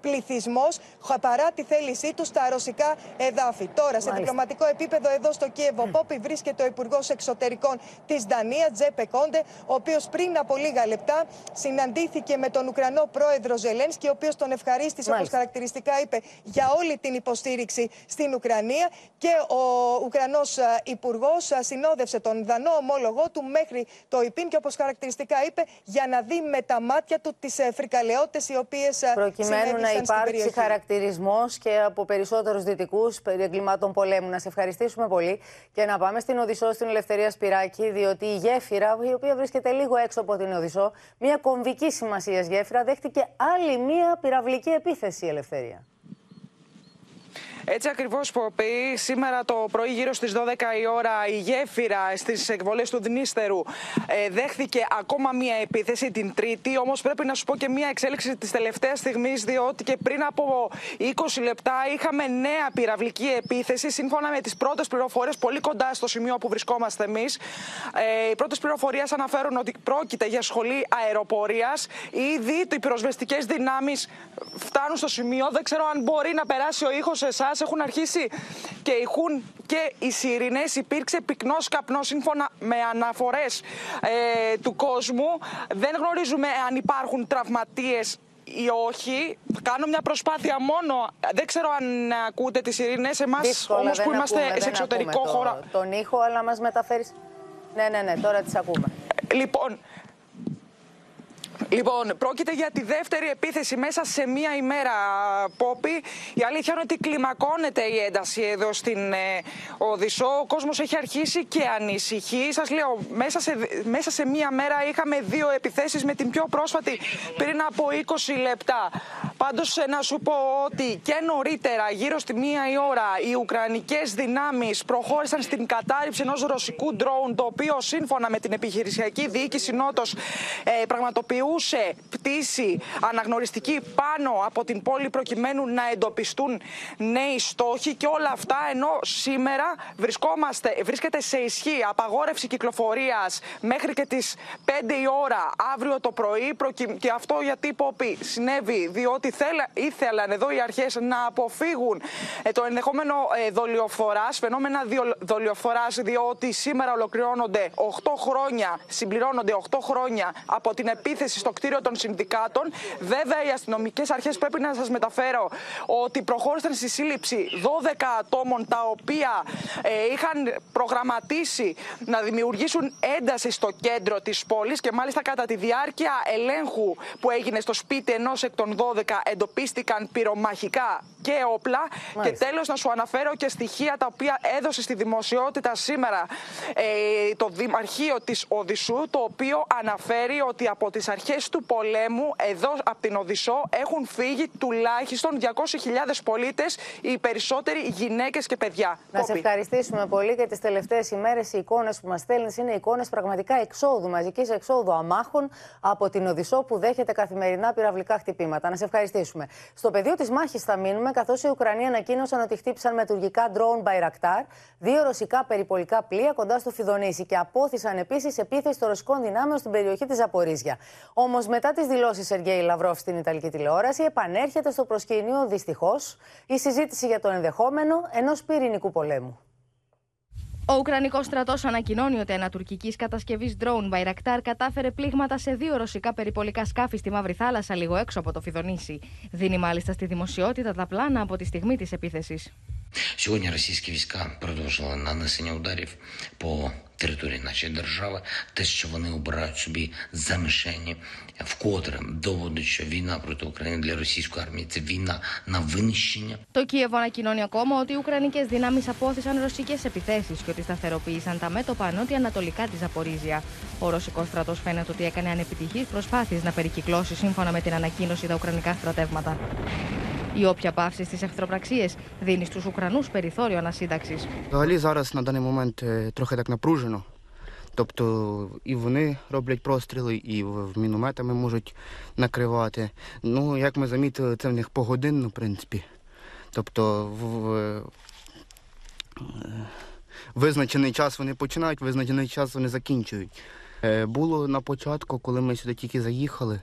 πληθυσμός παρά τη θέλησή τους στα ρωσικά εδάφη. Τώρα, σε διπλωματικό επίπεδο εδώ στο Κίεβο, Πόπι βρίσκεται ο Υπουργός Εξωτερικών της Δανίας, Τζέπε Κόντε, ο οποίος πριν από λίγα λεπτά συναντήθηκε με τον Ουκρανό πρόεδρο Ζελένσκι, ο οποίος τον ευχαρίστησε, όπω χαρακτηριστικά είπε, για όλη την υποστήριξη στην Ουκρανία. Και ο Ουκρανός Υπουργός συνόδευσε τον Δανό ομόλογό του μέχρι το ΙΠΗΝ και όπως χαρακτηριστικά είπε, για να δει με τα μάτια του τις φρικαλαιότητες οι οποίες Προκειμένου να υπάρξει χαρακτηρισμός και από περισσότερους δυτικούς περί εγκλημάτων πολέμου. Να σε ευχαριστήσουμε πολύ και να πάμε στην Οδυσσό στην Ελευθερία Σπυράκη, διότι η γέφυρα, η οποία βρίσκεται λίγο έξω από την Οδυσσό, μια κομβική σημασίας γέφυρα, δέχτηκε άλλη μια πυραυλική επίθεση η Ελευθερία. Έτσι ακριβώς, Ποπή. Σήμερα το πρωί, γύρω στις 12 η ώρα, η γέφυρα στις εκβολές του Δνίστερου ε, δέχθηκε ακόμα μία επίθεση την Τρίτη. Όμως πρέπει να σου πω και μία εξέλιξη της τελευταίας στιγμής, διότι και πριν από 20 λεπτά είχαμε νέα πυραυλική επίθεση. Σύμφωνα με τις πρώτες πληροφορίες, πολύ κοντά στο σημείο που βρισκόμαστε εμείς. Ε, οι πρώτες πληροφορίες αναφέρουν ότι πρόκειται για σχολή αεροπορίας. Ήδη οι πυροσβεστικές δυνάμεις φτάνουν στο σημείο. Δεν ξέρω αν μπορεί να περάσει ο ήχος σε εσάς έχουν αρχίσει και ηχούν και οι σιρήνες. Υπήρξε πυκνός καπνός σύμφωνα με αναφορές ε, του κόσμου. Δεν γνωρίζουμε αν υπάρχουν τραυματίες ή όχι. Κάνω μια προσπάθεια μόνο. Δεν ξέρω αν ακούτε τις σιρήνες. Εμάς όμως που είμαστε σε εξωτερικό χώρο. τον ήχο, αλλά μας μεταφέρεις... Ναι, ναι, ναι, τώρα τις ακούμε. Λοιπόν, Λοιπόν, πρόκειται για τη δεύτερη επίθεση μέσα σε μία ημέρα, Πόπη. Η αλήθεια είναι ότι κλιμακώνεται η ένταση εδώ στην ε, Οδυσσό. Ο κόσμος έχει αρχίσει και ανησυχεί. Σας λέω, μέσα σε, μέσα σε μία μέρα είχαμε δύο επιθέσεις με την πιο πρόσφατη πριν από 20 λεπτά. Πάντως, να σου πω ότι και νωρίτερα, γύρω στη μία η ώρα, οι Ουκρανικές δυνάμεις προχώρησαν στην κατάρριψη ενός ρωσικού ντρόουν, το οποίο σύμφωνα με την επιχειρησιακή διοίκηση Νότος ε, πραγματοποιούν σε πτήση αναγνωριστική πάνω από την πόλη προκειμένου να εντοπιστούν νέοι στόχοι και όλα αυτά ενώ σήμερα βρισκόμαστε, βρίσκεται σε ισχύ απαγόρευση κυκλοφορίας μέχρι και τις 5 η ώρα αύριο το πρωί και αυτό γιατί Πόπη συνέβη διότι ήθελαν εδώ οι αρχές να αποφύγουν ε, το ενδεχόμενο ε, δολιοφθοράς, φαινόμενα δολιοφθοράς διότι σήμερα ολοκληρώνονται 8 χρόνια, συμπληρώνονται 8 χρόνια από την επίθεση στο κτίριο των συνδικάτων. Βέβαια, οι αστυνομικές αρχές πρέπει να σας μεταφέρω ότι προχώρησαν στη σύλληψη 12 ατόμων τα οποία ε, είχαν προγραμματίσει να δημιουργήσουν ένταση στο κέντρο της πόλης και μάλιστα κατά τη διάρκεια ελέγχου που έγινε στο σπίτι ενός εκ των 12 εντοπίστηκαν πυρομαχικά και όπλα. Και τέλος, να σου αναφέρω και στοιχεία τα οποία έδωσε στη δημοσιότητα σήμερα ε, το Δημαρχείο της Οδυσσού, το οποίο αναφέρει ότι από τις αρχές του πολέμου εδώ από την Οδυσσό έχουν φύγει τουλάχιστον 200.000 πολίτες, οι περισσότεροι γυναίκες και παιδιά. Να σε ευχαριστήσουμε πολύ και τις τελευταίες ημέρες οι εικόνες που μας στέλνεις είναι εικόνες πραγματικά εξόδου, μαζικής εξόδου αμάχων από την Οδυσσό που δέχεται καθημερινά πυραυλικά χτυπήματα. Να σε ευχαριστήσουμε. ευχαριστήσουμε. Στο πεδίο της μάχης θα μείνουμε, καθώς οι Ουκρανοί ανακοίνωσαν ότι χτύπησαν με τουρκικά drone Bayraktar δύο ρωσικά περιπολικά πλοία κοντά στο Φιδονήσι και απόθυσαν επίσης επίθεση των ρωσικών δυνάμεων στην περιοχή της Ζαπορίζια. Όμως, μετά τις δηλώσεις Σεργέη Λαυρόφ στην Ιταλική τηλεόραση, επανέρχεται στο προσκήνιο δυστυχώς η συζήτηση για το ενδεχόμενο ενός πυρηνικού πολέμου. Ο Ουκρανικός στρατός ανακοινώνει ότι ένα τουρκικής κατασκευής drone Bayraktar κατάφερε πλήγματα σε δύο ρωσικά περιπολικά σκάφη στη Μαύρη Θάλασσα, λίγο έξω από το Φιδονήσι. Δίνει μάλιστα στη δημοσιότητα τα πλάνα από τη στιγμή της επίθεσης. Сьогодні російські війська продовжили нанесення ударів по території нашої держави. Те, що вони обирають собі за мішені, вкотре доводить, що війна проти України для російської армії це війна на винищення. Το Κίεβο ανακοινώνει ακόμα ότι οι Ουκρανικέ δυνάμει απόθυσαν ρωσικέ επιθέσει και ότι σταθεροποίησαν τα μέτωπα νότια-ανατολικά τη Ζαπορίζια. Ο ρωσικό στρατό φαίνεται ότι έκανε ανεπιτυχεί προσπάθειε να περικυκλώσει σύμφωνα με την ανακοίνωση τα ουκρανικά στρατεύματα. Η όποια πάυση στι εχθροπραξίε δίνει στου Ουκρανού περιθώριο ανασύνταξη. Взагалі зараз на даний момент е, трохи так напружено. Тобто і вони роблять простріли, і в в мінометами можуть накривати. Ну, як ми замітили, це в них погодинно, в принципі. Тобто в, в е, визначений час вони починають, визначений час вони закінчують. Е, Було на початку, коли ми сюди тільки заїхали,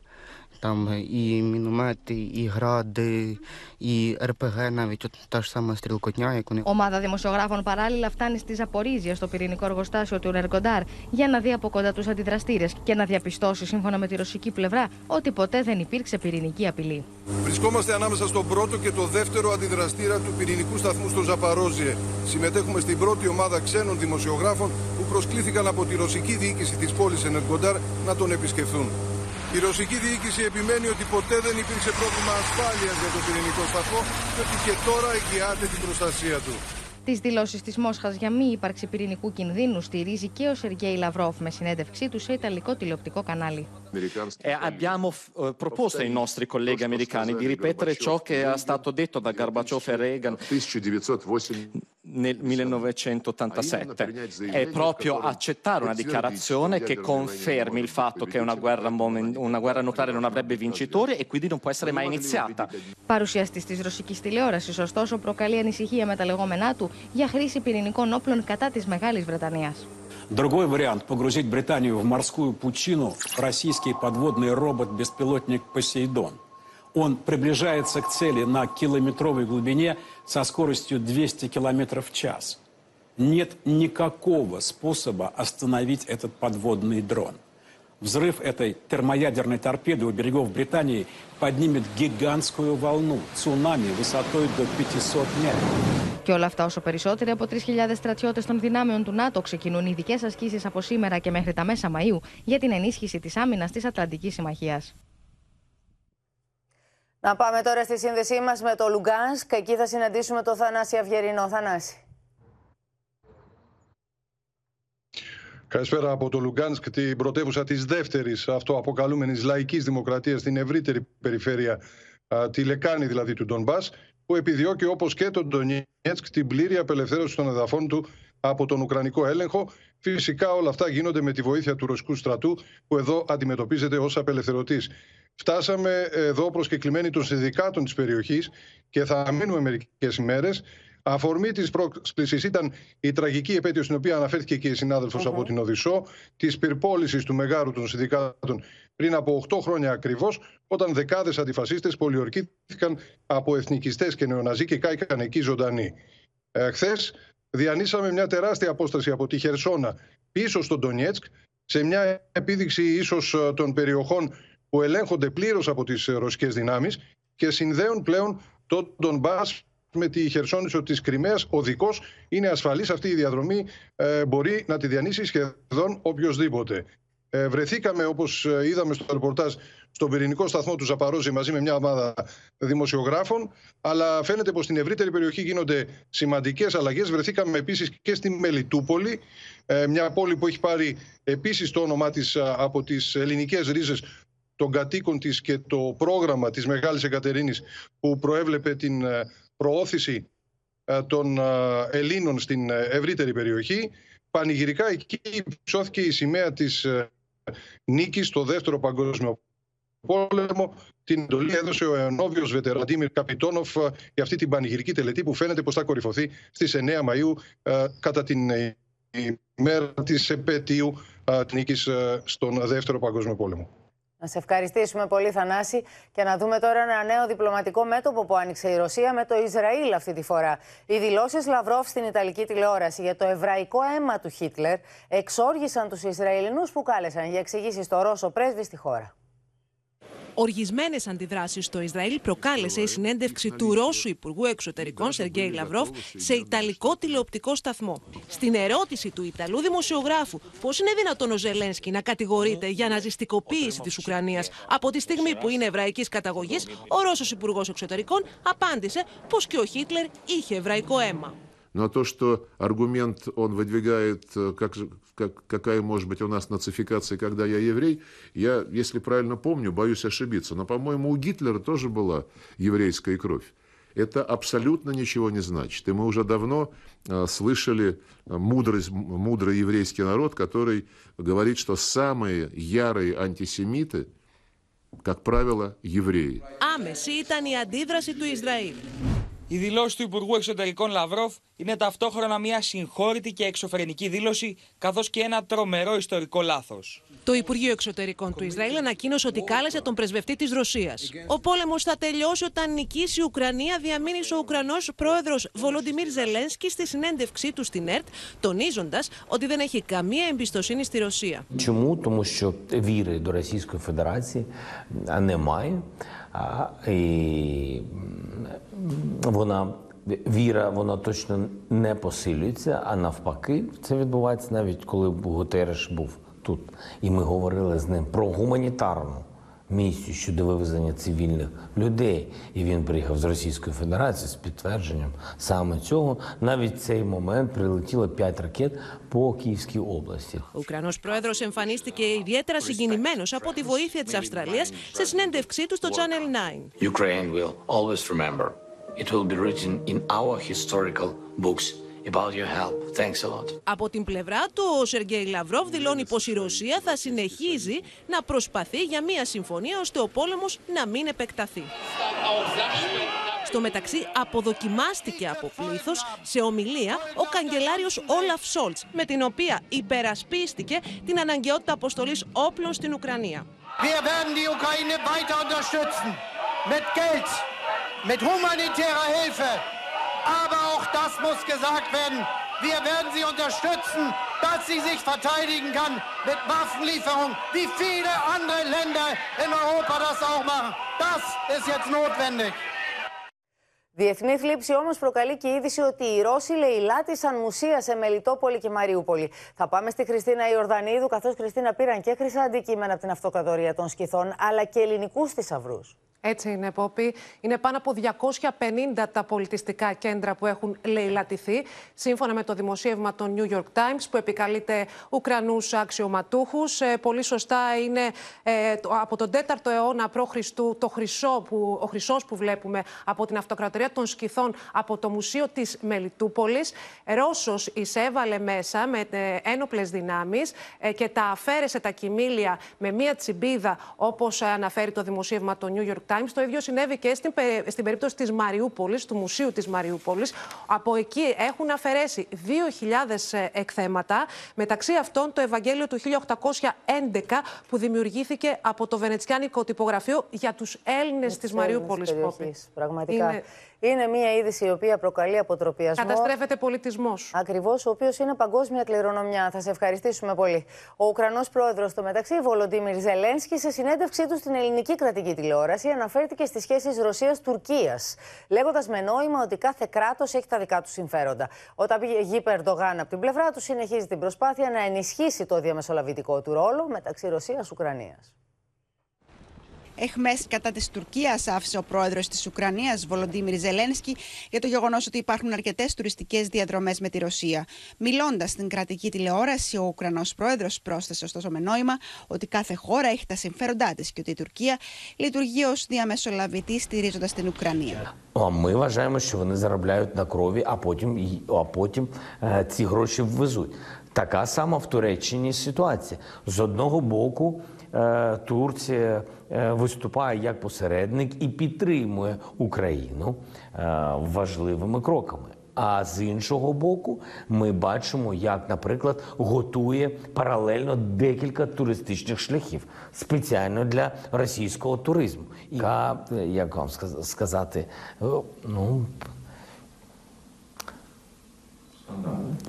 там е, і міномети, і гради, і РПГ навіть, от та ж сама стрілкотня, як вони Ομάδα δημοσιογράφων παράλληλα φτάνει στη Ζαπορίζια, στο πυρηνικό εργοστάσιο του Νερκοντάρ, για να δει από κοντά του αντιδραστήρε και να διαπιστώσει, σύμφωνα με τη ρωσική πλευρά, ότι ποτέ δεν υπήρξε πυρηνική απειλή. Βρισκόμαστε ανάμεσα στον πρώτο και το δεύτερο αντιδραστήρα του πυρηνικού σταθμού στο Ζαπαρόζιε. Συμμετέχουμε στην πρώτη ομάδα ξένων δημοσιογράφων που προσκλήθηκαν από τη ρωσική διοίκηση τη πόλη Ενεργοντάρ να τον επισκεφθούν. Η ρωσική διοίκηση επιμένει ότι ποτέ δεν υπήρξε πρόβλημα ασφάλειας για το πυρηνικό σταθμό και ότι και τώρα εγγυάται την προστασία του. Τις δηλώσεις της Μόσχας για μη ύπαρξη πυρηνικού κινδύνου στηρίζει και ο Σεργέη Λαυρόφ με συνέντευξή του σε ιταλικό τηλεοπτικό κανάλι. E abbiamo eh, proposto ai nostri colleghi americani di ripetere ciò che è stato detto da Gorbaciov e Reagan nel 1987 è proprio accettare una dichiarazione che confermi il fatto che una guerra, momen- una guerra nucleare non avrebbe vincitori e quindi non può essere mai iniziata. Παρουσιαστή τη ρωσική τηλεόραση, ωστόσο, προκαλεί ανησυχία με τα λεγόμενά του για χρήση πυρηνικών όπλων κατά τη Μεγάλη Βρετανία. Другой вариант – погрузить Британию в морскую пучину российский подводный робот-беспилотник «Посейдон». Он приближается к цели на километровой глубине со скоростью 200 км в час. Нет никакого способа остановить этот подводный дрон. Взрыв этой термоядерной торпеды у берегов Британии поднимет гигантскую волну, цунами высотой до 500 метров. Και όλα αυτά όσο περισσότεροι από 3.000 στρατιώτε των δυνάμεων του ΝΑΤΟ ξεκινούν ειδικέ ασκήσει από σήμερα και μέχρι τα μέσα Μαΐου για την ενίσχυση τη άμυνα τη Ατλαντική Συμμαχία. Να πάμε τώρα στη σύνδεσή μας με το Λουγκάνσκ. Εκεί θα συναντήσουμε τον Θανάση Αυγερινό. Θανάση. Καλησπέρα από το Λουγκάνσκ, την πρωτεύουσα της δεύτερης αυτοαποκαλούμενης λαϊκής δημοκρατίας στην ευρύτερη περιφέρεια, α, τη λεκάνη δηλαδή του Ντονμπάς, που επιδιώκει όπως και τον Ντονιέτσκ την πλήρη απελευθέρωση των εδαφών του από τον Ουκρανικό έλεγχο. Φυσικά όλα αυτά γίνονται με τη βοήθεια του ρωσικού στρατού που εδώ αντιμετωπίζεται ως απελευθερωτής. Φτάσαμε εδώ προσκεκλημένοι των συνδικάτων της περιοχής και θα μείνουμε μερικές ημέρες. Αφορμή της πρόσκλησης ήταν η τραγική επέτειος στην οποία αναφέρθηκε και η συνάδελφος από την Οδυσσό, της πυρπόλησης του μεγάρου των συνδικάτων πριν από 8 χρόνια ακριβώς, όταν δεκάδες αντιφασίστες πολιορκήθηκαν από εθνικιστές και νεοναζί και κάηκαν εκεί ζωντανοί. Ε, Χθες διανύσαμε μια τεράστια απόσταση από τη Χερσόνα πίσω στον Ντονιέτσκ, σε μια επίδειξη ίσως των περιοχών που ελέγχονται πλήρως από τις ρωσικές δυνάμεις και συνδέουν πλέον τον Ντονμπάς με τη Χερσόνησο της Κρυμαίας οδικός είναι ασφαλής αυτή η διαδρομή ε, μπορεί να τη διανύσει σχεδόν οποιοδήποτε. Ε, βρεθήκαμε όπως είδαμε στο ρεπορτάζ στον πυρηνικό σταθμό του Ζαπαρόζη μαζί με μια ομάδα δημοσιογράφων αλλά φαίνεται πως στην ευρύτερη περιοχή γίνονται σημαντικές αλλαγές. Βρεθήκαμε επίσης και στη Μελιτούπολη ε, μια πόλη που έχει πάρει επίσης το όνομά της από τις ελληνικές ρίζες των κατοίκων της και το πρόγραμμα της Μεγάλης Εκατερίνης που προέβλεπε την προώθηση των Ελλήνων στην ευρύτερη περιοχή. Πανηγυρικά εκεί ψώθηκε η σημαία της νίκης στο δεύτερο παγκόσμιο πόλεμο. Την εντολή έδωσε ο ενόβιος βετεραντήμιρ Καπιτόνοφ για αυτή την πανηγυρική τελετή που φαίνεται πως θα κορυφωθεί στις 9 Μαΐου κατά την ημέρα της επαιτίου νίκης στον Δεύτερο Παγκόσμιο Πόλεμο. Να σε ευχαριστήσουμε πολύ, Θανάση, και να δούμε τώρα ένα νέο διπλωματικό μέτωπο που άνοιξε η Ρωσία με το Ισραήλ αυτή τη φορά. Οι δηλώσεις Λαυρόφ στην Ιταλική τηλεόραση για το εβραϊκό αίμα του Χίτλερ εξόργησαν τους Ισραηλινούς που κάλεσαν για εξηγήσεις στο Ρώσο πρέσβη στη χώρα. Οργισμένε αντιδράσει στο Ισραήλ προκάλεσε η συνέντευξη του Ρώσου Υπουργού Εξωτερικών Σεργέη Λαυρόφ σε Ιταλικό τηλεοπτικό σταθμό. Στην ερώτηση του Ιταλού δημοσιογράφου πώ είναι δυνατόν ο Ζελένσκι να κατηγορείται για ναζιστικοποίηση τη Ουκρανία από τη στιγμή που είναι εβραϊκή καταγωγή, ο Ρώσο Υπουργό Εξωτερικών απάντησε πω και ο Χίτλερ είχε εβραϊκό αίμα. Но то, что аргумент он выдвигает, э, как, как, какая может быть у нас нацификация, когда я еврей, я, если правильно помню, боюсь ошибиться. Но, по-моему, у Гитлера тоже была еврейская кровь. Это абсолютно ничего не значит. И мы уже давно э, слышали мудрость, мудрый еврейский народ, который говорит, что самые ярые антисемиты, как правило, евреи. Άμεση ήταν η αντίδραση του Ισραήλ. Η δηλώση του Υπουργού Εξωτερικών Λαυρόφ είναι ταυτόχρονα μια συγχώρητη και εξωφρενική δήλωση, καθώ και ένα τρομερό ιστορικό λάθο. Το Υπουργείο Εξωτερικών του Ισραήλ ανακοίνωσε ότι κάλεσε τον πρεσβευτή τη Ρωσία. Ο πόλεμο θα τελειώσει όταν νικήσει η Ουκρανία, διαμήνυσε ο Ουκρανό πρόεδρο Βολοντιμίρ Ζελένσκι στη συνέντευξή του στην ΕΡΤ, τονίζοντα ότι δεν έχει καμία εμπιστοσύνη στη Ρωσία. Чому? Тому що віри до Російської Федерації немає. І вона віра, вона точно не посилюється, а навпаки, це відбувається навіть коли Гутереш був тут. І ми говорили з ним про гуманітарну місію щодо вивезення цивільних людей. І він приїхав з Російської Федерації з підтвердженням саме цього. Навіть в цей момент прилетіло 5 ракет по Київській області. Ο Ουκρανός πρόεδρος εμφανίστηκε ιδιαίτερα συγκινημένος από τη βοήθεια της Αυστραλίας σε συνέντευξή του στο Channel 9. Ukraine will always remember. It will be written in our historical books about your help. Thanks a lot. Από την πλευρά του, ο Σεργέη Λαυρόβ δηλώνει πως η Ρωσία θα συνεχίζει να προσπαθεί για μια συμφωνία ώστε ο πόλεμος να μην επεκταθεί. Στο μεταξύ, αποδοκιμάστηκε από πλήθος σε ομιλία ο καγκελάριος Όλαφ Σόλτς, με την οποία υπερασπίστηκε την αναγκαιότητα αποστολής όπλων στην Ουκρανία. Wir werden die Ukraine weiter unterstützen. Mit Geld, mit humanitärer Hilfe. Aber auch das muss gesagt werden. Wir werden sie unterstützen, dass sie sich verteidigen kann mit Waffenlieferung, wie viele andere Länder in Europa das auch machen. Das ist jetzt notwendig. Διεθνή θλίψη όμως προκαλεί και η είδηση ότι οι Ρώσοι λαιλάτισαν μουσεία σε Μελιτόπολη και Μαριούπολη. Θα πάμε στη Χριστίνα Ιορδανίδου, καθώς Χριστίνα πήραν και χρυσά αντικείμενα από την αυτοκρατορία των Σκυθών, αλλά και ελληνικούς θησαυρούς. Έτσι είναι, Πόπη. Είναι πάνω από 250 τα πολιτιστικά κέντρα που έχουν λαιλατηθεί, σύμφωνα με το δημοσίευμα των New York Times, που επικαλείται Ουκρανούς αξιωματούχους. Ε, πολύ σωστά είναι ε, από τον 4ο αιώνα π.Χ. το χρυσό που, ο χρυσός που βλέπουμε από την αυτοκρατορία των Σκυθών από το Μουσείο της Μελιτούπολης. Ρώσος εισέβαλε μέσα με ε, ένοπλες δυνάμεις ε, και τα αφαίρεσε τα κοιμήλια με μία τσιμπίδα, όπως αναφέρει το δημοσίευμα των New York Times. Το ίδιο συνέβη και στην, στην περίπτωση της Μαριούπολης, του Μουσείου της Μαριούπολης. Από εκεί έχουν αφαιρέσει 2.000 εκθέματα. Μεταξύ αυτών το Ευαγγέλιο του 1811 που δημιουργήθηκε από το Βενετσιάνικο τυπογραφείο για τους Έλληνες της Μαριούπολης. Πραγματικά. Είναι... Είναι μια είδηση η οποία προκαλεί αποτροπιασμό. Καταστρέφεται πολιτισμός. Ακριβώς, ο οποίος είναι παγκόσμια κληρονομιά. Θα σε ευχαριστήσουμε πολύ. Ο Ουκρανός πρόεδρος, στο μεταξύ, Βολοντίμιρ Ζελένσκι, σε συνέντευξή του στην ελληνική κρατική τηλεόραση, αναφέρθηκε στις σχέσεις Ρωσία-Τουρκία, λέγοντας με νόημα ότι κάθε κράτος έχει τα δικά του συμφέροντα. Όταν πήγε γη Ερντογάν από την πλευρά του, συνεχίζει την προσπάθεια να ενισχύσει το διαμεσολαβητικό του ρόλο μεταξύ Ρωσία-Ουκρανία Εχμέ κατά τη Τουρκία άφησε ο πρόεδρο τη Ουκρανία, Βολοντίμιρ Ζελένσκι, για το γεγονό ότι υπάρχουν αρκετέ τουριστικέ διαδρομέ με τη Ρωσία. Μιλώντα στην κρατική τηλεόραση, ο Ουκρανό πρόεδρο πρόσθεσε ωστόσο με νόημα ότι κάθε χώρα έχει τα συμφέροντά τη και ότι η Τουρκία λειτουργεί ω διαμεσολαβητή στηρίζοντα την Ουκρανία. Ми вважаємо, що вони заробляють на крові, а потім, а потім е, ці гроші ввезуть. Така сама в Туреччині ситуація. З одного боку, Турція виступає як посередник і підтримує Україну важливими кроками. А з іншого боку, ми бачимо, як, наприклад, готує паралельно декілька туристичних шляхів спеціально для російського туризму. Яка, як вам сказати, ну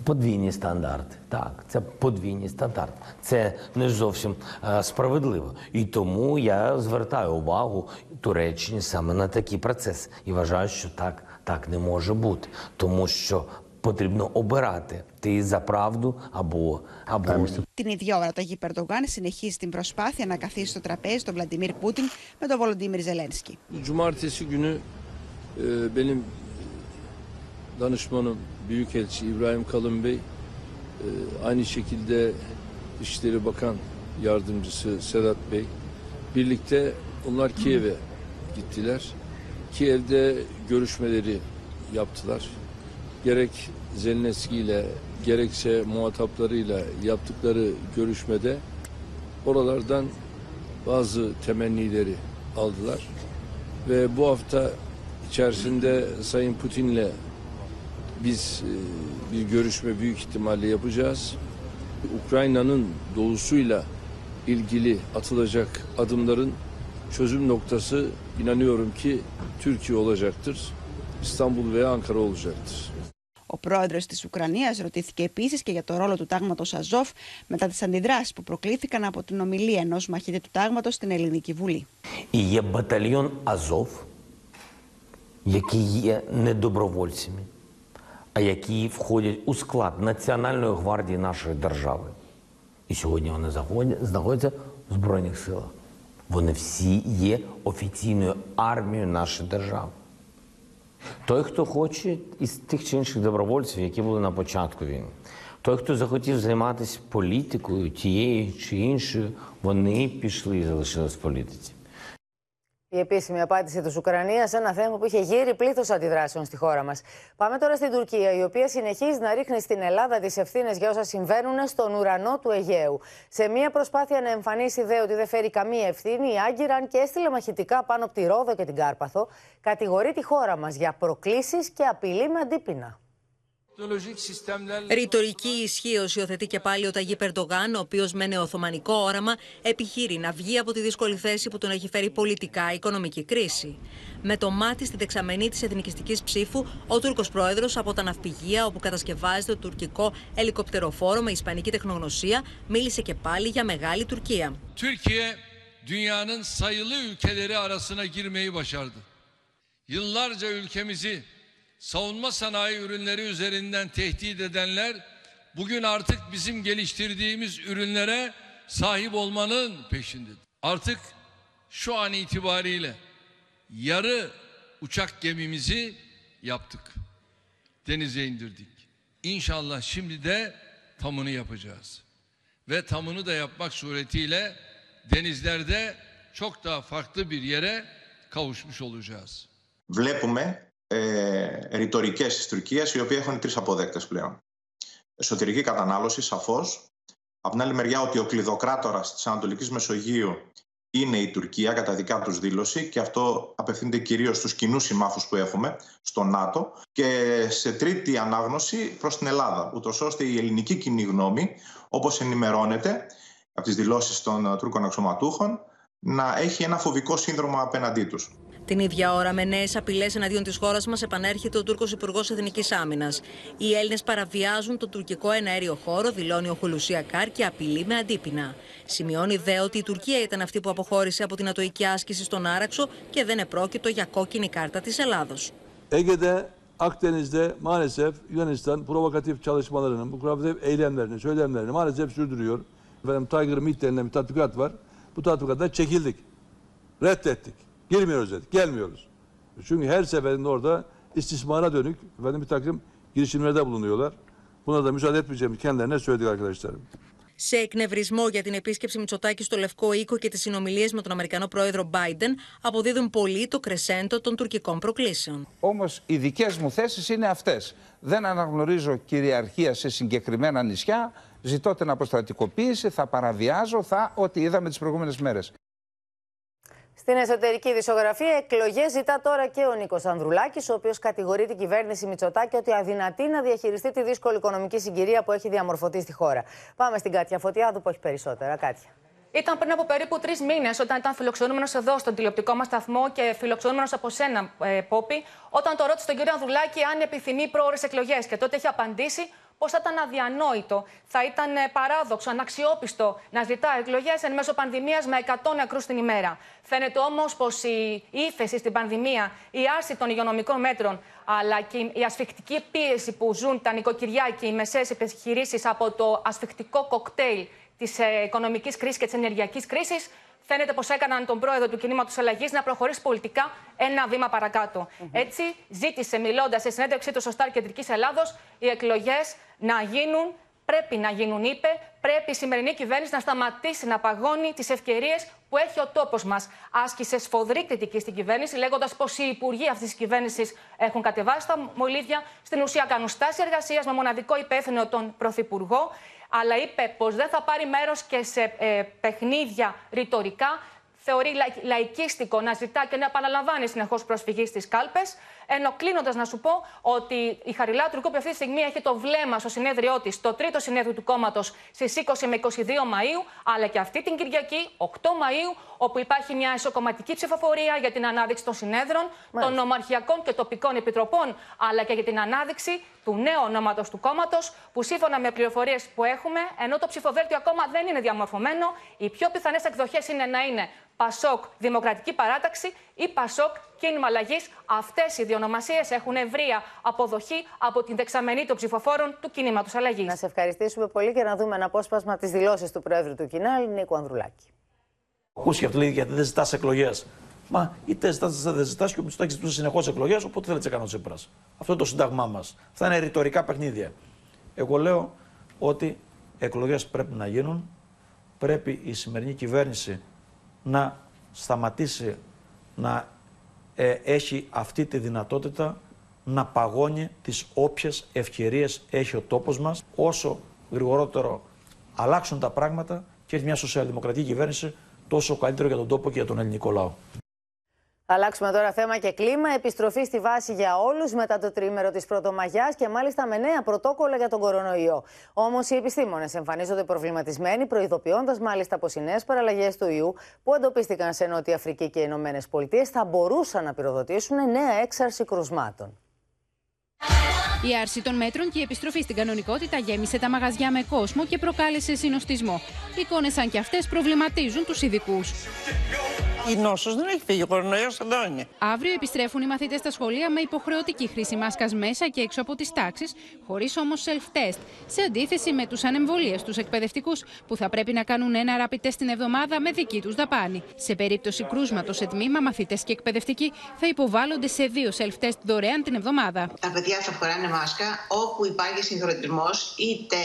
Подвійні стандарти. Так, це подвійні стандарти. Це не зовсім е, справедливо. І тому я звертаю увагу Туреччині саме на такі процеси. І вважаю, що так, так не може бути, тому що. Потрібно обирати ти за правду або або Την ίδια ώρα, το Αγί Περντογάν συνεχίζει την προσπάθεια να καθίσει στο τραπέζι τον Βλαντιμίρ Πούτιν με τον Βολοντίμιρ Ζελένσκι. Cumartesi günü e, benim danışmanım Büyükelçi İbrahim Kalın Bey, e, aynı şekilde Dışişleri Bakan Yardımcısı Sedat Bey, birlikte onlar Kiev'e gittiler. Kiev'de görüşmeleri yaptılar. Gerek Zelenski ile gerekse muhataplarıyla yaptıkları görüşmede oralardan bazı temennileri aldılar. Ve bu hafta içerisinde Sayın Putin'le biz e, bir görüşme büyük ihtimalle yapacağız. Ukrayna'nın doğusuyla ilgili atılacak adımların çözüm noktası inanıyorum ki Türkiye olacaktır. İstanbul veya Ankara olacaktır. Ο πρόεδρο τη Ουκρανία ρωτήθηκε επίση και για το ρόλο του τάγματο Αζόφ μετά τι αντιδράσει που προκλήθηκαν από την ομιλία ενό μαχητή του τάγματο στην Ελληνική Βουλή. Є батальйон Азов, які є недобровольцями, а Які входять у склад Національної гвардії нашої держави. І сьогодні вони знаходяться в Збройних силах. Вони всі є офіційною армією нашої держави. Той, хто хоче із тих чи інших добровольців, які були на початку війни, той, хто захотів займатися політикою тією чи іншою, вони пішли і залишились в політиці. Η επίσημη απάντηση της Ουκρανίας σε ένα θέμα που είχε γύρει πλήθος αντιδράσεων στη χώρα μας. Πάμε τώρα στην Τουρκία, η οποία συνεχίζει να ρίχνει στην Ελλάδα τι ευθύνε για όσα συμβαίνουν στον ουρανό του Αιγαίου. Σε μια προσπάθεια να εμφανίσει ιδέα ότι δεν φέρει καμία ευθύνη, η Άγκυραν και έστειλε μαχητικά πάνω από τη Ρόδο και την Κάρπαθο, κατηγορεί τη χώρα μας για προκλήσεις και απειλή με αντίπεινα. Ρητορική ισχύω υιοθετεί και πάλι ο Ταγί Περντογάν, ο οποίος με νεοοθωμανικό όραμα επιχείρει να βγει από τη δύσκολη θέση που τον έχει φέρει πολιτικά η οικονομική κρίση. Με το μάτι στη δεξαμενή της εθνικιστικής ψήφου, ο Τούρκος πρόεδρος από τα ναυπηγεία όπου κατασκευάζεται το τουρκικό ελικοπτεροφόρο με ισπανική τεχνογνωσία, μίλησε και πάλι για μεγάλη Τουρκία. Türkiye dünyanın sayılı ülkeleri arasına girmeyi başardı. Yıllarca ülkemizi savunma sanayi ürünleri üzerinden tehdit edenler bugün artık bizim geliştirdiğimiz ürünlere sahip olmanın peşindedir. Artık şu an itibariyle yarı uçak gemimizi yaptık. Denize indirdik. İnşallah şimdi de tamını yapacağız. Ve tamını da yapmak suretiyle denizlerde çok daha farklı bir yere kavuşmuş olacağız. Βλέπουμε ε, ρητορικές της Τουρκίας, οι οποίοι έχουν τρεις αποδέκτες πλέον. Εσωτερική κατανάλωση, σαφώς. Από την άλλη μεριά, ότι ο κλειδοκράτορας της Ανατολικής Μεσογείου είναι η Τουρκία, κατά δικά τους δήλωση, και αυτό απευθύνεται κυρίως στους κοινούς συμμάχους που έχουμε στο ΝΑΤΟ. Και σε τρίτη ανάγνωση προς την Ελλάδα, ούτως ώστε η ελληνική κοινή γνώμη, όπως ενημερώνεται από τις δηλώσεις των Τούρκων αξιωματούχων, να έχει ένα φοβικό σύνδρομο απέναντί τους. Την ίδια ώρα, με νέες απειλές εναντίον της χώρας μας, επανέρχεται ο Τούρκος Υπουργός Εθνικής Άμυνας. Οι Έλληνες παραβιάζουν το τουρκικό εναέριο χώρο, δηλώνει ο Χουλουσία Κάρ και απειλεί με αντίπεινα. Σημειώνει δε ότι η Τουρκία ήταν αυτή που αποχώρησε από την ατοική άσκηση στον Άραξο και δεν επρόκειτο για κόκκινη κάρτα της Ελλάδος. Ege'de, Akdeniz'de maalesef Yunanistan provokatif çalışmalarını, bu provokatif eylemlerini, söylemlerini maalesef sürdürüyor. Efendim Tiger Meet denilen bir tatbikat var. Bu tatbikattan çekildik. Reddettik. Girmiyoruz dedik. Gelmiyoruz. Çünkü her seferinde orada istismara dönük efendim, bir takım girişimlerde bulunuyorlar. Buna da müsaade etmeyeceğimi kendilerine söyledik arkadaşlarım. Σε εκνευρισμό για την επίσκεψη Μητσοτάκη στο Λευκό Οίκο και τις συνομιλίες με τον Αμερικανό πρόεδρο Biden, αποδίδουν πολύ το κρεσέντο των τουρκικών προκλήσεων. Όμως οι δικές μου θέσεις είναι αυτές. Δεν αναγνωρίζω κυριαρχία σε συγκεκριμένα νησιά. ζητώ την αποστρατικοποίηση, θα παραβιάζω, θα ό,τι είδαμε τις προηγούμενες μέρες. Στην εσωτερική δισογραφία, εκλογές ζητά τώρα και ο Νίκος Ανδρουλάκης, ο οποίος κατηγορεί την κυβέρνηση Μητσοτάκη ότι αδυνατεί να διαχειριστεί τη δύσκολη οικονομική συγκυρία που έχει διαμορφωθεί στη χώρα. Πάμε στην Κάτια Φωτιάδου που έχει περισσότερα. Κάτια. Ήταν πριν από περίπου τρεις μήνες, όταν ήταν φιλοξενούμενος εδώ στον τηλεοπτικό μας σταθμό και φιλοξενούμενος από σένα, ε, Πόπη, όταν το ρώτησε τον κύριο Ανδρουλάκη αν επιθυμεί πρόορε εκλογές. Και τότε έχει απαντήσει πω θα ήταν αδιανόητο, θα ήταν ε, παράδοξο, αναξιόπιστο να ζητά εκλογές εν μέσω πανδημίας με 100 νεκρούς την ημέρα. Φαίνεται όμως πως η ύφεση στην πανδημία, η άρση των υγειονομικών μέτρων, αλλά και η ασφικτική πίεση που ζουν τα νοικοκυριά και οι μεσαίε επιχειρήσεις από το ασφικτικό κοκτέιλ της ε, οικονομικής κρίσης και της ενεργειακής κρίσης, φαίνεται πως έκαναν τον πρόεδρο του κινήματος αλλαγής να προχωρήσει πολιτικά ένα βήμα παρακάτω. Έτσι, ζήτησε, μιλώντας σε συνέντευξή του στο Στάρ Κεντρικής Ελλάδος, οι εκλογές να γίνουν Πρέπει να γίνουν, είπε. Πρέπει η σημερινή κυβέρνηση να σταματήσει να παγώνει τις ευκαιρίες που έχει ο τόπος μας. Άσκησε σφοδρή κριτική στην κυβέρνηση, λέγοντας πως οι υπουργοί αυτής της κυβέρνησης έχουν κατεβάσει τα μολύβια. Στην ουσία, κάνουν στάση εργασίας με μοναδικό υπεύθυνο τον Πρωθυπουργό αλλά είπε πως δεν θα πάρει μέρος και σε ε, παιχνίδια ρητορικά. Θεωρεί λαϊκίστικο να ζητά και να επαναλαμβάνει συνεχώς προσφυγή στις κάλπες. Ενώ κλείνοντας, να σου πω ότι η Χαριλά Τουρκού που αυτή τη στιγμή έχει το βλέμμα στο συνέδριό της, το τρίτο συνέδριο του κόμματος, στις 20 με 22 Μαου, αλλά και αυτή την Κυριακή, 8 Μαου, όπου υπάρχει μια ισοκομματική ψηφοφορία για την ανάδειξη των συνέδρων, των νομαρχιακών και τοπικών επιτροπών, αλλά και για την ανάδειξη του νέου ονόματος του κόμματος, που σύμφωνα με πληροφορίες που έχουμε, ενώ το ψηφοδέλτιο ακόμα δεν είναι διαμορφωμένο, οι πιο πιθανές εκδοχές είναι να είναι Πασόκ Δημοκρατική Παράταξη ή Πασόκ Κίνημα Αλλαγή. Αυτές οι δύο ονομασίε έχουν ευρεία αποδοχή από την δεξαμενή των ψηφοφόρων του Κινήματος Αλλαγής. Να σε ευχαριστήσουμε πολύ και να δούμε ένα απόσπασμα της δηλώσει του Προέδρου του Κινάλ, Νίκου Ανδρουλάκη. Ακούσει αυτό λέει γιατί δεν ζητάς εκλογές. Μα είτε ζητάς, δεν ζητάς και ο Μητσοτάκης ζητούσε συνεχώς εκλογές, οπότε θέλει να κάνει ο Τσίπρας. Αυτό είναι το σύνταγμά μας. Αυτά είναι ρητορικά παιχνίδια. Εγώ λέω ότι εκλογές πρέπει να γίνουν. Πρέπει η σημερινή κυβέρνηση να σταματήσει να ε, έχει αυτή τη δυνατότητα να παγώνει τις όποιες ευκαιρίες έχει ο τόπος μας. Όσο γρηγορότερο αλλάξουν τα πράγματα και έχει μια σοσιαλδημοκρατική κυβέρνηση, τόσο καλύτερο για τον τόπο και για τον ελληνικό λαό. Θα αλλάξουμε τώρα θέμα και κλίμα. Επιστροφή στη βάση για όλους μετά το τρίμερο της Πρωτομαγιάς και μάλιστα με νέα πρωτόκολλα για τον κορονοϊό. Όμως οι επιστήμονες εμφανίζονται προβληματισμένοι, προειδοποιώντας μάλιστα πως οι νέες παραλλαγές του ιού που εντοπίστηκαν σε Νότια Αφρική και οι Ηνωμένες Πολιτείες θα μπορούσαν να πυροδοτήσουν νέα έξαρση κρουσμάτων. Η άρση των μέτρων και η επιστροφή στην κανονικότητα γέμισε τα μαγαζιά με κόσμο και προκάλεσε συνοστισμό. Εικόνες σαν και αυτές προβληματίζουν τους ειδικούς. Η νόσος δεν έχει φύγει, ο κορονοϊός εδώ είναι. Αύριο επιστρέφουν οι μαθητές στα σχολεία με υποχρεωτική χρήση μάσκας μέσα και έξω από τις τάξεις, χωρίς όμως self-test, σε αντίθεση με τους ανεμβολίες τους εκπαιδευτικούς, που θα πρέπει να κάνουν ένα rapid test την εβδομάδα με δική τους δαπάνη. Σε περίπτωση κρούσματος σε τμήμα, μαθητές και εκπαιδευτικοί θα υποβάλλονται σε δύο self-test δωρεάν την εβδομάδα. Τα παιδιά θα φοράνε μάσκα όπου υπάρχει συγχρονισμός, είτε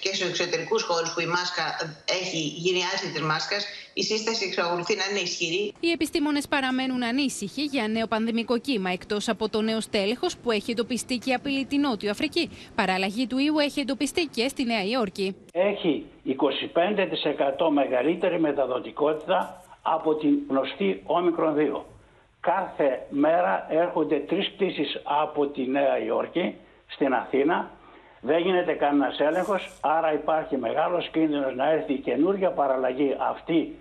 και σε εξωτερικούς χώρους που η μάσκα έχει γίνει άρση τη μάσκα, η σύσταση εξακολουθεί να είναι ισχυρή. Οι επιστήμονες παραμένουν ανήσυχοι για νέο πανδημικό κύμα εκτός από το νέο στέλεχος που έχει εντοπιστεί και απειλεί την Νότιο Αφρική. Παραλλαγή του ιού έχει εντοπιστεί και στη Νέα Υόρκη. Έχει 25% μεγαλύτερη μεταδοτικότητα από την γνωστή όμικρον 2. Κάθε μέρα έρχονται τρεις πτήσεις από τη Νέα Υόρκη στην Αθήνα δεν γίνεται κανένας έλεγχος, άρα υπάρχει μεγάλος κίνδυνος να έρθει η καινούργια παραλλαγή αυτή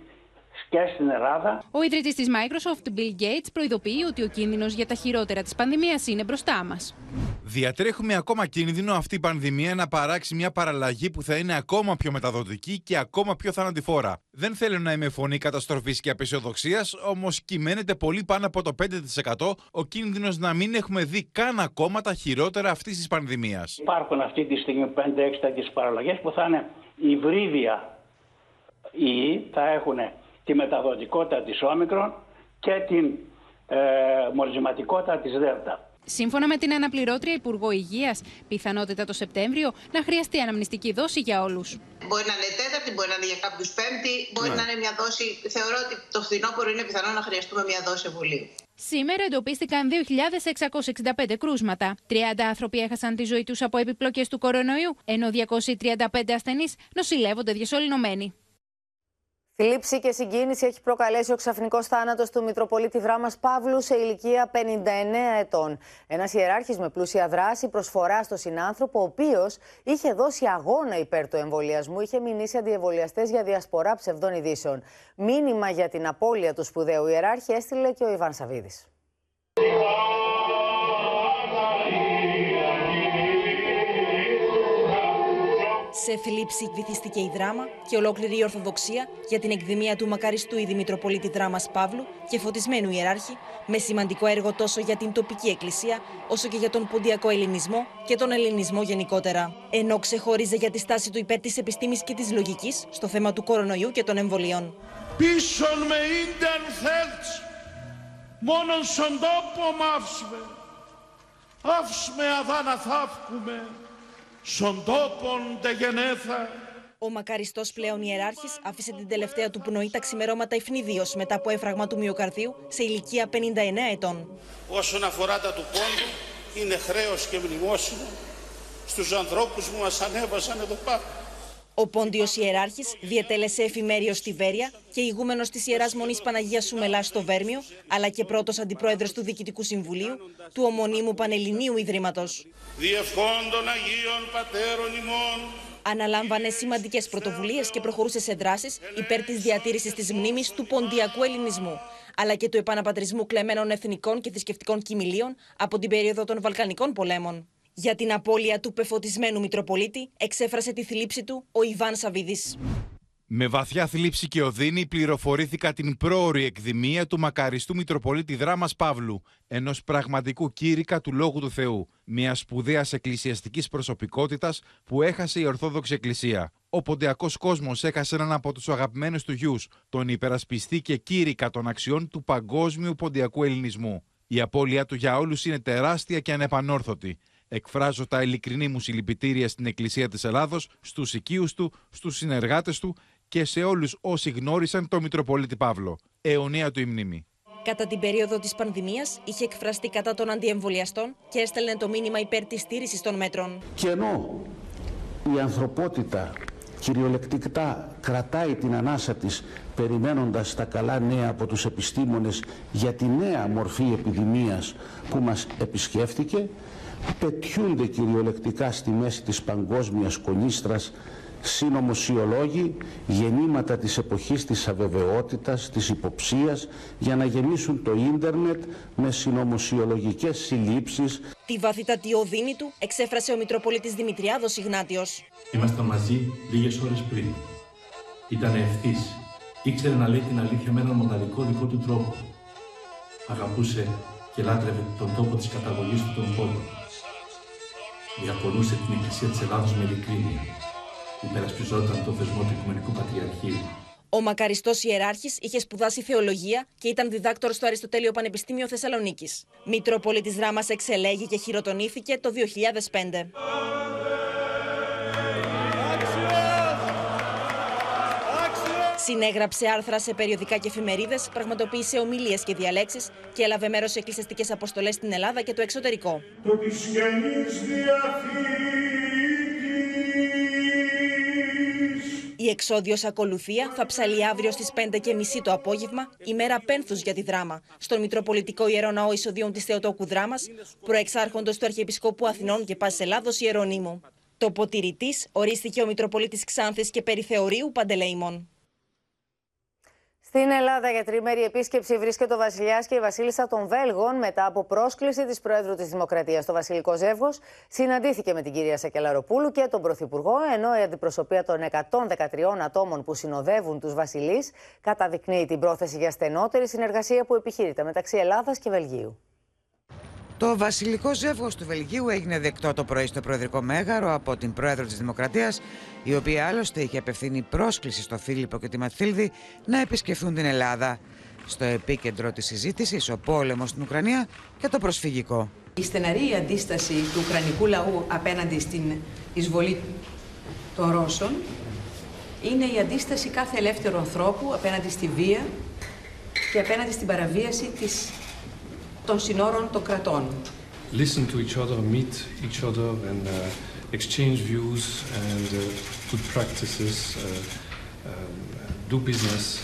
και στην Ελλάδα. Ο ιδρυτής της Microsoft, Bill Gates, προειδοποιεί ότι ο κίνδυνος για τα χειρότερα της πανδημίας είναι μπροστά μας. Διατρέχουμε ακόμα κίνδυνο αυτή η πανδημία να παράξει μια παραλλαγή που θα είναι ακόμα πιο μεταδοτική και ακόμα πιο θανατηφόρα. Δεν θέλω να είμαι φωνή καταστροφής και απεσιοδοξίας, όμως κυμαίνεται πολύ πάνω από το 5% ο κίνδυνος να μην έχουμε δει καν ακόμα τα χειρότερα αυτής της πανδημίας. Υπάρχουν αυτή τη στιγμή 5-6 τέτοιες παραλλαγές που θα είναι υβρίδια ή θα έχουν τη μεταδοτικότητα της όμικρον και την ε, μορισματικότητα της δέλτα. Σύμφωνα με την αναπληρώτρια Υπουργό Υγείας, πιθανότητα το Σεπτέμβριο να χρειαστεί αναμνηστική δόση για όλους. Μπορεί να είναι τέταρτη, μπορεί να είναι για κάποιους πέμπτη, μπορεί ναι. να είναι μια δόση. Θεωρώ ότι το φθινόπωρο είναι πιθανό να χρειαστούμε μια δόση εμβολίου. Σήμερα εντοπίστηκαν 2.665 κρούσματα. 30 άνθρωποι έχασαν τη ζωή τους από επιπλοκές του κορονοϊού, ενώ 235 ασθενείς νοσηλεύονται διασωληνωμένοι. Θλίψη και συγκίνηση έχει προκαλέσει ο ξαφνικός θάνατος του Μητροπολίτη Δράμα Παύλου σε ηλικία 59 ετών. Ένας ιεράρχης με πλούσια δράση προσφορά στο συνάνθρωπο, ο οποίος είχε δώσει αγώνα υπέρ του εμβολιασμού, είχε μηνύσει αντιεμβολιαστές για διασπορά ψευδών ειδήσεων. Μήνυμα για την απώλεια του σπουδαίου ιεράρχη έστειλε και ο Ιβάν Σαββίδης. Σε θλίψη βυθίστηκε η δράμα και ολόκληρη η Ορθοδοξία για την εκδημία του μακαριστού ήδη Μητροπολίτη Δράμας Παύλου και φωτισμένου ιεράρχη, με σημαντικό έργο τόσο για την τοπική εκκλησία, όσο και για τον ποντιακό ελληνισμό και τον ελληνισμό γενικότερα. Ενώ ξεχώριζε για τη στάση του υπέρ της επιστήμης και της λογικής στο θέμα του κορονοϊού και των εμβολίων. Πίσον με ίντερ θέλτς, μόνον στον τόπο μαύσμε, αύσμε αδάνα θαύκουμε, στον τόπον τε γενέθα. Ο μακαριστός πλέον ιεράρχης άφησε την τελευταία του πνοή τα ξημερώματα ευνηδίως μετά από έφραγμα του μυοκαρδίου σε ηλικία 59 ετών. Όσον αφορά τα του πόντου, είναι χρέος και μνημόσυνο στους ανθρώπους που μας ανέβασαν εδώ πάνω. Ο Πόντιος Ιεράρχης διετέλεσε εφημέριο στη Βέρεια και ηγούμενος της Ιεράς Μονής Παναγίας Σουμελά στο Βέρμιο, αλλά και πρώτος αντιπρόεδρος του Διοικητικού Συμβουλίου του Ομονίμου Πανελληνίου Ιδρύματος. Διευχόντων Αγίων Πατέρων ημών, Αναλάμβανε σημαντικές πρωτοβουλίες και προχωρούσε σε δράσεις υπέρ της διατήρησης της μνήμης του ποντιακού ελληνισμού, αλλά και του επαναπατρισμού κλεμμένων εθνικών και θρησκευτικών κοιμηλίων από την περίοδο των Βαλκανικών πολέμων. Για την απώλεια του πεφωτισμένου Μητροπολίτη εξέφρασε τη θλίψη του ο Ιβάν Σαββίδης. Με βαθιά θλίψη και οδύνη πληροφορήθηκα την πρόορη εκδημία του μακαριστού Μητροπολίτη Δράμας Παύλου, ενός πραγματικού κήρυκα του Λόγου του Θεού, μιας σπουδαίας εκκλησιαστικής προσωπικότητας που έχασε η Ορθόδοξη Εκκλησία. Ο ποντιακός κόσμος έχασε έναν από τους αγαπημένους του γιους, τον υπερασπιστή και κήρυκα των αξιών του παγκόσμιου ποντιακού ελληνισμού. Η απώλειά του για όλους είναι τεράστια και ανεπανόρθωτη. Εκφράζω τα ειλικρινή μου συλληπιτήρια στην Εκκλησία της Ελλάδος, στους οικείους του, στους συνεργάτες του και σε όλους όσοι γνώρισαν τον Μητροπολίτη Παύλο. Αιωνία του η μνήμη. Κατά την περίοδο της πανδημίας είχε εκφραστεί κατά των αντιεμβολιαστών και έστελνε το μήνυμα υπέρ της στήρησης των μέτρων. Και ενώ η ανθρωπότητα κυριολεκτικά κρατάει την ανάσα της περιμένοντας τα καλά νέα από τους επιστήμονες για τη νέα μορφή επιδημίας που μας επισκέφτηκε, πετιούνται κυριολεκτικά στη μέση της παγκόσμιας κονίστρας συνωμοσιολόγοι, γεννήματα της εποχής της αβεβαιότητας, της υποψίας, για να γεμίσουν το ίντερνετ με συνωμοσιολογικές συλλήψεις. Τη βαθύτατη οδύνη του εξέφρασε ο Μητροπολίτης Δημητριάδος Ιγνάτιος. Ήμασταν μαζί λίγες ώρες πριν. Ήταν ευθύς. Ήξερε να λέει την αλήθεια με έναν μοναδικό δικό του τρόπο. Αγαπούσε και λάτρευε τον τόπο της καταγωγής του τον πόντο. Διακονούσε την Εκκλησία της Ελλάδος με ειλικρίνεια. Υπερασπιζόταν το θεσμό του Οικουμενικού Πατριαρχείου. Ο μακαριστός ιεράρχης είχε σπουδάσει θεολογία και ήταν διδάκτορο στο Αριστοτέλειο Πανεπιστήμιο Θεσσαλονίκης. Μητρόπολη Δράμα εξελέγει και χειροτονήθηκε το 2005. Συνέγραψε άρθρα σε περιοδικά και εφημερίδες, πραγματοποίησε ομιλίες και διαλέξεις και έλαβε μέρος σε εκκλησιαστικές αποστολές στην Ελλάδα και το εξωτερικό. Το της Καινής Διαθήκης. Η εξόδιος ακολουθία θα ψαλεί αύριο στις 5.30 το απόγευμα, ημέρα πένθους για τη δράμα, στον Μητροπολιτικό Ιερό Ναό Ισοδίων της Θεοτόκου Δράμας, προεξάρχοντος του Αρχιεπισκόπου Αθηνών και Πάσης Ελλάδος Ιερονίμου. Το ποτηρητής ορίστηκε ο Μητροπολίτης Ξάνθης και Περιθεωρίου Παντελεήμων. Στην Ελλάδα για τρίμερη επίσκεψη βρίσκεται ο Βασιλιάς και η Βασίλισσα των Βέλγων μετά από πρόσκληση της Προέδρου της Δημοκρατίας. Το Βασιλικό Ζεύγος συναντήθηκε με την κυρία Σακελαροπούλου και τον Πρωθυπουργό, ενώ η αντιπροσωπεία των 113 ατόμων που συνοδεύουν τους Βασιλείς καταδεικνύει την πρόθεση για στενότερη συνεργασία που επιχείρηται μεταξύ Ελλάδας και Βελγίου. Το βασιλικό ζεύγος του Βελγίου έγινε δεκτό το πρωί στο Προεδρικό Μέγαρο από την Πρόεδρο της Δημοκρατίας, η οποία άλλωστε είχε απευθύνει πρόσκληση στο Φίλιππο και τη Ματθίλδη να επισκεφθούν την Ελλάδα. Στο επίκεντρο της συζήτησης ο πόλεμος στην Ουκρανία και το προσφυγικό. Η στεναρή αντίσταση του Ουκρανικού λαού απέναντι στην εισβολή των Ρώσων είναι η αντίσταση κάθε ελεύθερου ανθρώπου απέναντι στη βία και απέναντι στην παραβίαση της των συνόρων των κρατών. Listen to each other, meet each other and uh, exchange views and uh, good practices, uh, um, do business uh,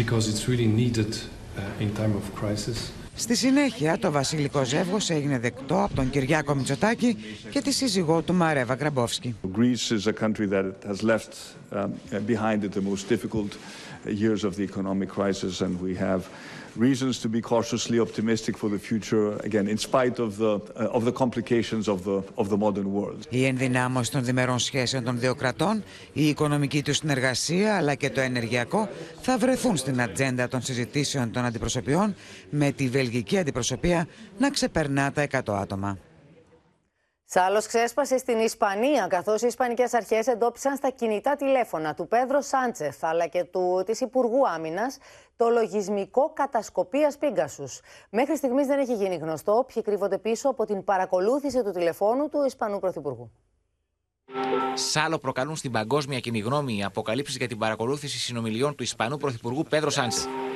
because it's really needed uh, in time of crisis. Στη συνέχεια, το βασιλικό ζεύγος έγινε δεκτό από τον Κυριάκο Μητσοτάκη και τη σύζυγό του Μαρέβα Γκραμπόφσκι. Greece is a country that has left um, behind it the most difficult years of the economic crisis, and we have reasons to be cautiously optimistic for the future, again, in spite of the, uh, of the complications of the, of the modern world. Η ενδυνάμωση των διμερών σχέσεων των δύο κρατών, η οικονομική τους συνεργασία αλλά και το ενεργειακό θα βρεθούν στην ατζέντα των συζητήσεων των αντιπροσωπιών με τη βελγική αντιπροσωπεία να ξεπερνά τα 100 άτομα. Σάλος ξέσπασε στην Ισπανία, καθώς οι Ισπανικές αρχές εντόπισαν στα κινητά τηλέφωνα του Πέδρο Σάντσεφ αλλά και του της Υπουργού Άμυνας το λογισμικό κατασκοπίας Πίγκασους. Μέχρι στιγμής δεν έχει γίνει γνωστό ποιοι κρύβονται πίσω από την παρακολούθηση του τηλεφώνου του Ισπανού Πρωθυπουργού. Σάλο προκαλούν στην παγκόσμια κοινή γνώμη οι αποκαλύψει για την παρακολούθηση συνομιλιών του Ισπανού Πρωθυπουργού Πέδρο Σάντσεφ.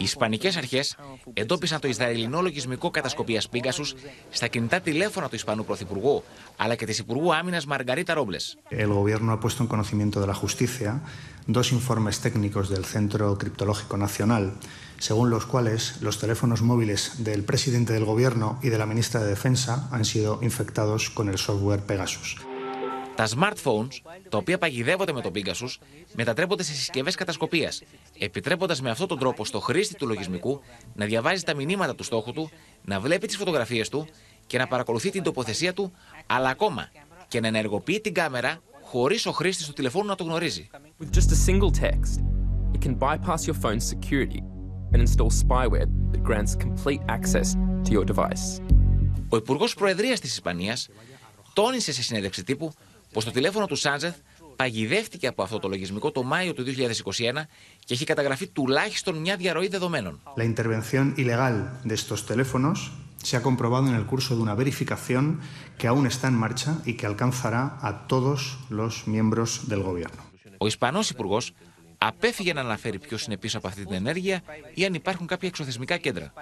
Οι Ισπανικέ αρχέ εντόπισαν το Ισραηλινό λογισμικό κατασκοπία Πίγκασου στα κινητά τηλέφωνα του Ισπανού Πρωθυπουργού αλλά και τη Υπουργού Άμυνα Μαργαρίτα Ρόμπλε. El gobierno ha puesto en conocimiento de la justicia dos informes técnicos del Centro Criptológico Nacional, según los cuales los teléfonos móviles del presidente del gobierno y de la ministra de Defensa han sido infectados con el software Pegasus. Τα smartphones, τα οποία παγιδεύονται με τον Pegasus, μετατρέπονται σε συσκευέ κατασκοπία, επιτρέποντας με αυτόν τον τρόπο στο χρήστη του λογισμικού να διαβάζει τα μηνύματα του στόχου του, να βλέπει τις φωτογραφίες του και να παρακολουθεί την τοποθεσία του, αλλά ακόμα και να ενεργοποιεί την κάμερα χωρίς ο χρήστης του τηλεφώνου να το γνωρίζει. With just a single text, it can bypass your phone's security and install spyware that grants complete access to your device. Ο Υπουργός Προεδρίας της Ισπανίας τόνισε σε συνέντευξη τύπου πως το τηλέφωνο του Σάντζεθ παγιδεύτηκε από αυτό το λογισμικό το Μάιο του 2021 και έχει καταγραφεί τουλάχιστον μια διαρροή δεδομένων. La intervención ilegal de estos teléfonos se ha comprobado en el curso de una verificación que aún está en marcha y que alcanzará a todos los miembros del gobierno. Ο Ισπανός Υπουργός απέφυγε να αναφέρει ποιος είναι πίσω από αυτή την ενέργεια ή αν υπάρχουν κάποια εξωθεσμικά κέντρα.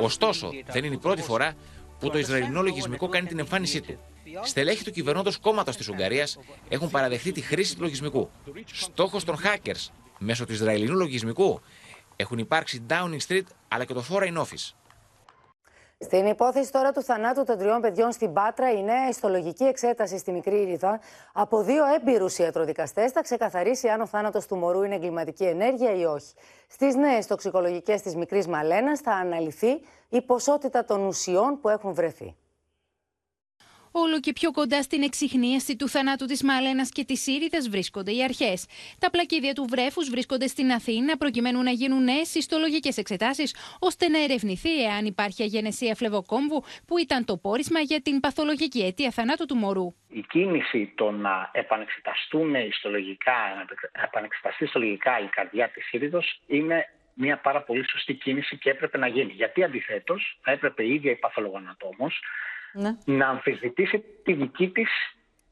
Ωστόσο, δεν είναι η πρώτη φορά που το Ισραηλινό λογισμικό κάνει την εμφάνισή του. Στελέχη του κυβερνώντος κόμματος της Ουγγαρίας έχουν παραδεχθεί τη χρήση του λογισμικού. Στόχος των hackers μέσω του Ισραηλινού λογισμικού έχουν υπάρξει Downing Street αλλά και το Foreign Office. Στην υπόθεση τώρα του θανάτου των τριών παιδιών στην Πάτρα, η νέα ιστολογική εξέταση στη Μικρή Ήρυθα από δύο έμπειρους ιατροδικαστές θα ξεκαθαρίσει αν ο θάνατος του μωρού είναι εγκληματική ενέργεια ή όχι. Στις νέες τοξικολογικές της Μικρής Μαλένας θα αναλυθεί η ποσότητα των ουσιών που έχουν βρεθεί. Όλο και πιο κοντά στην εξυχνίαση του θανάτου της Μαλένα και της Ήρυδα βρίσκονται οι αρχές. Τα πλακίδια του βρέφους βρίσκονται στην Αθήνα προκειμένου να γίνουν νέες ιστολογικέ εξετάσεις, ώστε να ερευνηθεί εάν υπάρχει αγενεσία φλεβοκόμβου, που ήταν το πόρισμα για την παθολογική αιτία θανάτου του μωρού. Η κίνηση το να επανεξεταστούν ιστολογικά, να επανεξεταστεί ιστολογικά η καρδιά της Ήρυδο είναι μια πάρα πολύ σωστή κίνηση και έπρεπε να γίνει. Γιατί αντιθέτως θα έπρεπε η ίδια η παθολογανατόμος ναι. να αμφισβητήσει τη δική της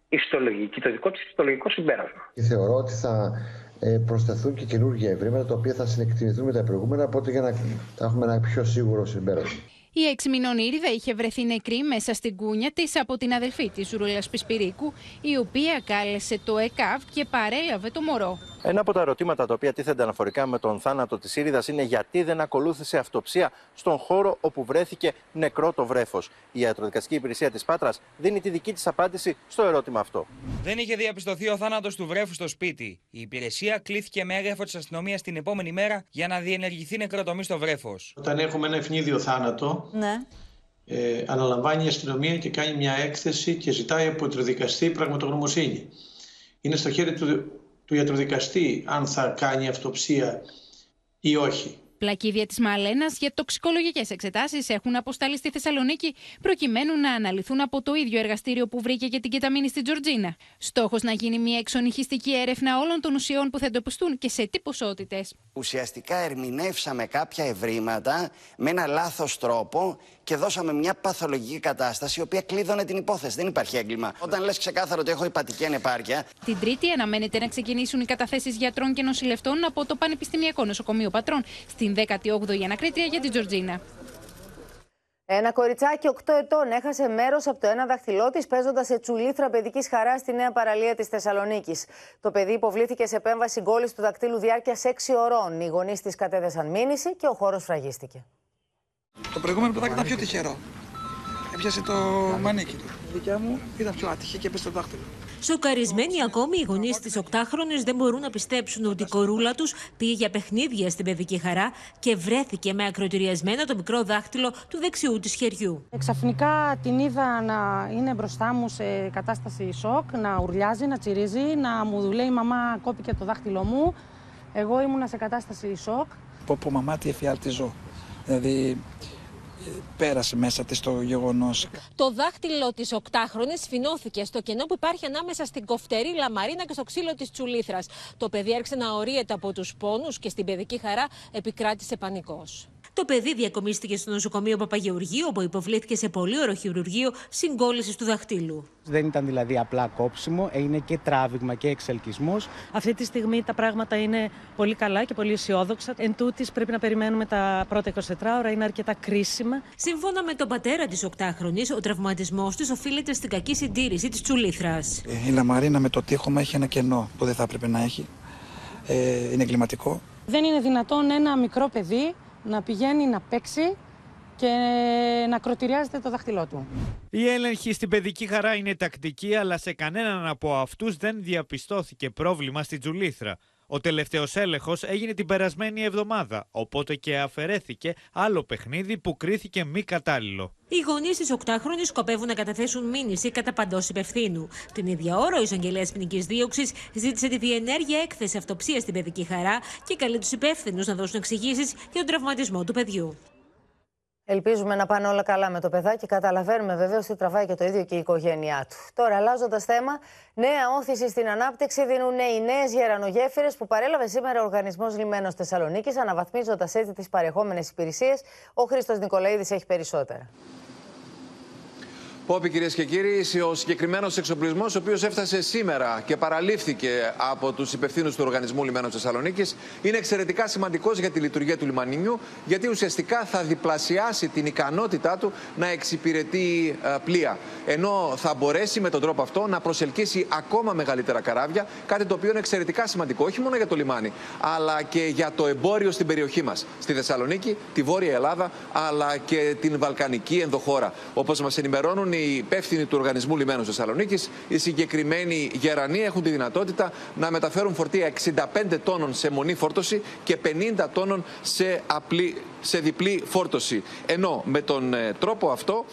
ιστολογική, το δικό της ιστολογικό συμπέρασμα. Και θεωρώ ότι θα ε, προσθεθούν και καινούργια ευρήματα τα οποία θα συνεκτιμηθούν με τα προηγούμενα, οπότε για να έχουμε ένα πιο σίγουρο συμπέρασμα. Η έξι μηνών Ήρυδα είχε βρεθεί νεκρή μέσα στην κούνια της από την αδελφή της Ρούλας Πισπυρίκου, η οποία κάλεσε το ΕΚΑΒ και παρέλαβε το μωρό. Ένα από τα ερωτήματα τα οποία τίθενται αναφορικά με τον θάνατο της Ήρυδα είναι γιατί δεν ακολούθησε αυτοψία στον χώρο όπου βρέθηκε νεκρό το βρέφος. Η ιατροδικαστική υπηρεσία της Πάτρας δίνει τη δική της απάντηση στο ερώτημα αυτό. Δεν είχε διαπιστωθεί ο θάνατος του βρέφου στο σπίτι. Η υπηρεσία κλήθηκε με έγγραφο της αστυνομίας την επόμενη μέρα για να διενεργηθεί νεκροτομή στο βρέφος. Όταν έχουμε ένα ευνίδιο θάνατο, Ναι. ε, αναλαμβάνει η αστυνομία και κάνει μια έκθεση και ζητάει από το δικαστή πραγματογνωμοσύνη. Είναι στο χέρι του, του ιατροδικαστή αν θα κάνει αυτοψία ή όχι. Πλακίδια της Μαλένας για τοξικολογικές εξετάσεις έχουν αποσταλεί στη Θεσσαλονίκη προκειμένου να αναλυθούν από το ίδιο εργαστήριο που βρήκε και την κεταμίνη στην Τζορτζίνα. Στόχος να γίνει μια εξονυχιστική έρευνα όλων των ουσιών που θα εντοπιστούν και σε τι ποσότητες. Ουσιαστικά ερμηνεύσαμε κάποια ευρήματα με ένα λάθος τρόπο και δώσαμε μια παθολογική κατάσταση η οποία κλείδωνε την υπόθεση. Δεν υπάρχει έγκλημα. Όταν λες ξεκάθαρο ότι έχω υπατική ανεπάρκεια, Την Τρίτη αναμένεται να ξεκινήσουν οι καταθέσεις γιατρών και νοσηλευτών από το Πανεπιστημιακό Νοσοκομείο Πατρών στη την 18η ανακρίτρια για την Τζορτζίνα. Ένα κοριτσάκι 8 ετών έχασε μέρος από το ένα δαχτυλό της παίζοντας σε τσουλήθρα παιδικής χαράς στη νέα παραλία της Θεσσαλονίκης. Το παιδί υποβλήθηκε σε επέμβαση γκόλης του δακτύλου διάρκεια 6 ωρών. Οι γονείς της κατέθεσαν μήνυση και ο χώρος φραγίστηκε. Το προηγούμενο παιδάκι ήταν πιο τυχερό. Έπιασε το μανίκι του. Η δικιά μου ήταν πιο άτυχη και έπεσε το δάχτυλο. Σοκαρισμένοι ακόμη οι γονείς της 8χρονη δεν μπορούν να πιστέψουν ότι η κορούλα τους πήγε για παιχνίδια στην παιδική χαρά και βρέθηκε με ακροτηριασμένο το μικρό δάχτυλο του δεξιού της χεριού. Ξαφνικά την είδα να είναι μπροστά μου σε κατάσταση σοκ, να ουρλιάζει, να τσιρίζει, να μου λέει Μαμά, κόπηκε το δάχτυλό μου. Εγώ ήμουνα σε κατάσταση σοκ. Πω πω μαμά τι εφιάλτη ζω. Δηλαδή πέρασε μέσα της το γεγονός. Το δάχτυλο της οκτάχρονης σφινώθηκε στο κενό που υπάρχει ανάμεσα στην κοφτερή λαμαρίνα και στο ξύλο της τσουλήθρας. Το παιδί άρχισε να ορίεται από τους πόνους και στην παιδική χαρά επικράτησε πανικός. Το παιδί διακομίστηκε στο νοσοκομείο Παπαγεωργίου, όπου υποβλήθηκε σε πολύωρο χειρουργείο συγκόλληση του δαχτύλου. Δεν ήταν δηλαδή απλά κόψιμο, έγινε και τράβηγμα και εξελκυσμός. Αυτή τη στιγμή τα πράγματα είναι πολύ καλά και πολύ αισιόδοξα. Εν τούτης, πρέπει να περιμένουμε τα πρώτα 24 ώρα, είναι αρκετά κρίσιμα. Σύμφωνα με τον πατέρα της 8χρονη, ο τραυματισμός τη οφείλεται στην κακή συντήρηση της τσουλήθρας. Η Λαμαρίνα με το τείχομα έχει ένα κενό που δεν θα έπρεπε να έχει. Ε, είναι εγκληματικό. Δεν είναι δυνατόν ένα μικρό παιδί να πηγαίνει να παίξει και να κροτηριάζεται το δάχτυλό του. Η έλεγχη στην παιδική χαρά είναι τακτική, αλλά σε κανέναν από αυτούς δεν διαπιστώθηκε πρόβλημα στην Τζουλήθρα. Ο τελευταίος έλεγχος έγινε την περασμένη εβδομάδα, οπότε και αφαιρέθηκε άλλο παιχνίδι που κρίθηκε μη κατάλληλο. Οι γονείς της 8χρονη σκοπεύουν να καταθέσουν μήνυση κατά παντός υπευθύνου. Την ίδια ώρα, ο εισαγγελέας ποινικής δίωξης ζήτησε τη διενέργεια έκθεση αυτοψίας στην παιδική χαρά και καλεί τους υπεύθυνους να δώσουν εξηγήσεις για τον τραυματισμό του παιδιού. Ελπίζουμε να πάνε όλα καλά με το παιδάκι. Καταλαβαίνουμε βεβαίως ότι τραβάει και το ίδιο και η οικογένειά του. Τώρα, αλλάζοντας θέμα, νέα όθηση στην ανάπτυξη δίνουν οι νέες γερανογέφυρες που παρέλαβε σήμερα ο Οργανισμός Λιμένος Θεσσαλονίκης, αναβαθμίζοντας έτσι τις παρεχόμενες υπηρεσίες. Ο Χρήστος Νικολαίδης έχει περισσότερα. Πόπι κυρίες και κύριοι, ο συγκεκριμένος εξοπλισμός, ο οποίος έφτασε σήμερα και παραλήφθηκε από τους υπευθύνους του Οργανισμού Λιμένου Θεσσαλονίκης, είναι εξαιρετικά σημαντικός για τη λειτουργία του λιμανιού, γιατί ουσιαστικά θα διπλασιάσει την ικανότητά του να εξυπηρετεί ε, πλοία. Ενώ θα μπορέσει με τον τρόπο αυτό να προσελκύσει ακόμα μεγαλύτερα καράβια, κάτι το οποίο είναι εξαιρετικά σημαντικό, όχι μόνο για το λιμάνι, αλλά και για το εμπόριο στην περιοχή μας. Στη Θεσσαλονίκη, τη Βόρεια Ελλάδα, αλλά και την Βαλκανική ενδοχώρα. Όπως μας ενημερώνουν οι υπεύθυνοι του Οργανισμού Λιμένου Θεσσαλονίκης, οι συγκεκριμένοι γερανοί έχουν τη δυνατότητα να μεταφέρουν φορτία 65 τόνων σε μονή φόρτωση και 50 τόνων σε απλή σε διπλή φόρτωση. Ενώ με τον ε, τρόπο αυτό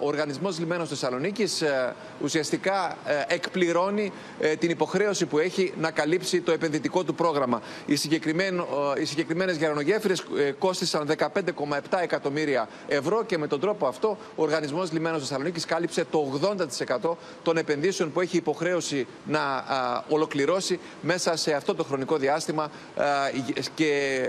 ο Οργανισμός Λιμένος Θεσσαλονίκης ε, ουσιαστικά ε, εκπληρώνει την υποχρέωση που έχει να καλύψει το επενδυτικό του πρόγραμμα. Οι, συγκεκριμένε οι συγκεκριμένες γερανογέφυρες κόστησαν 15,7 εκατομμύρια ευρώ και με τον τρόπο αυτό ο Οργανισμός Λιμένος Θεσσαλονίκης κάλυψε το 80% των επενδύσεων που έχει υποχρέωση να ολοκληρώσει μέσα σε αυτό το χρονικό διάστημα και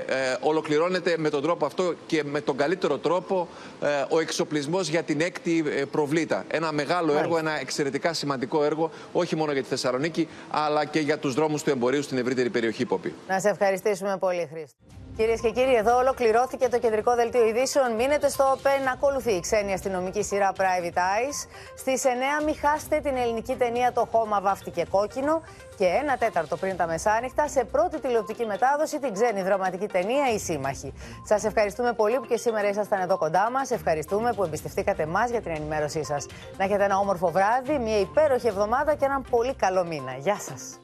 ολοκληρώνεται με τον τρόπο αυτό και με τον καλύτερο τρόπο ε, ο εξοπλισμός για την έκτη ε, προβλήτα. Ένα μεγάλο έργο, ένα εξαιρετικά σημαντικό έργο, όχι μόνο για τη Θεσσαλονίκη, αλλά και για τους δρόμους του εμπορίου στην ευρύτερη περιοχή, Ποπή. Να σε ευχαριστήσουμε πολύ, Χρήστη. Κυρίες και κύριοι, εδώ ολοκληρώθηκε το κεντρικό δελτίο ειδήσεων. Μείνετε στο ΟΠΕΝ να ακολουθεί η ξένη αστυνομική σειρά Private Eyes. Στις 9 μην χάσετε την ελληνική ταινία Το χώμα βάφτηκε κόκκινο. Και ένα τέταρτο πριν τα μεσάνυχτα, σε πρώτη τηλεοπτική μετάδοση, την ξένη δραματική ταινία Οι Σύμμαχοι. Σας ευχαριστούμε πολύ που και σήμερα ήσασταν εδώ κοντά μας. Ευχαριστούμε που εμπιστευτήκατε εμά για την ενημέρωσή σας. Να έχετε ένα όμορφο βράδυ, μια υπέροχη εβδομάδα και έναν πολύ καλό μήνα. Γεια σας.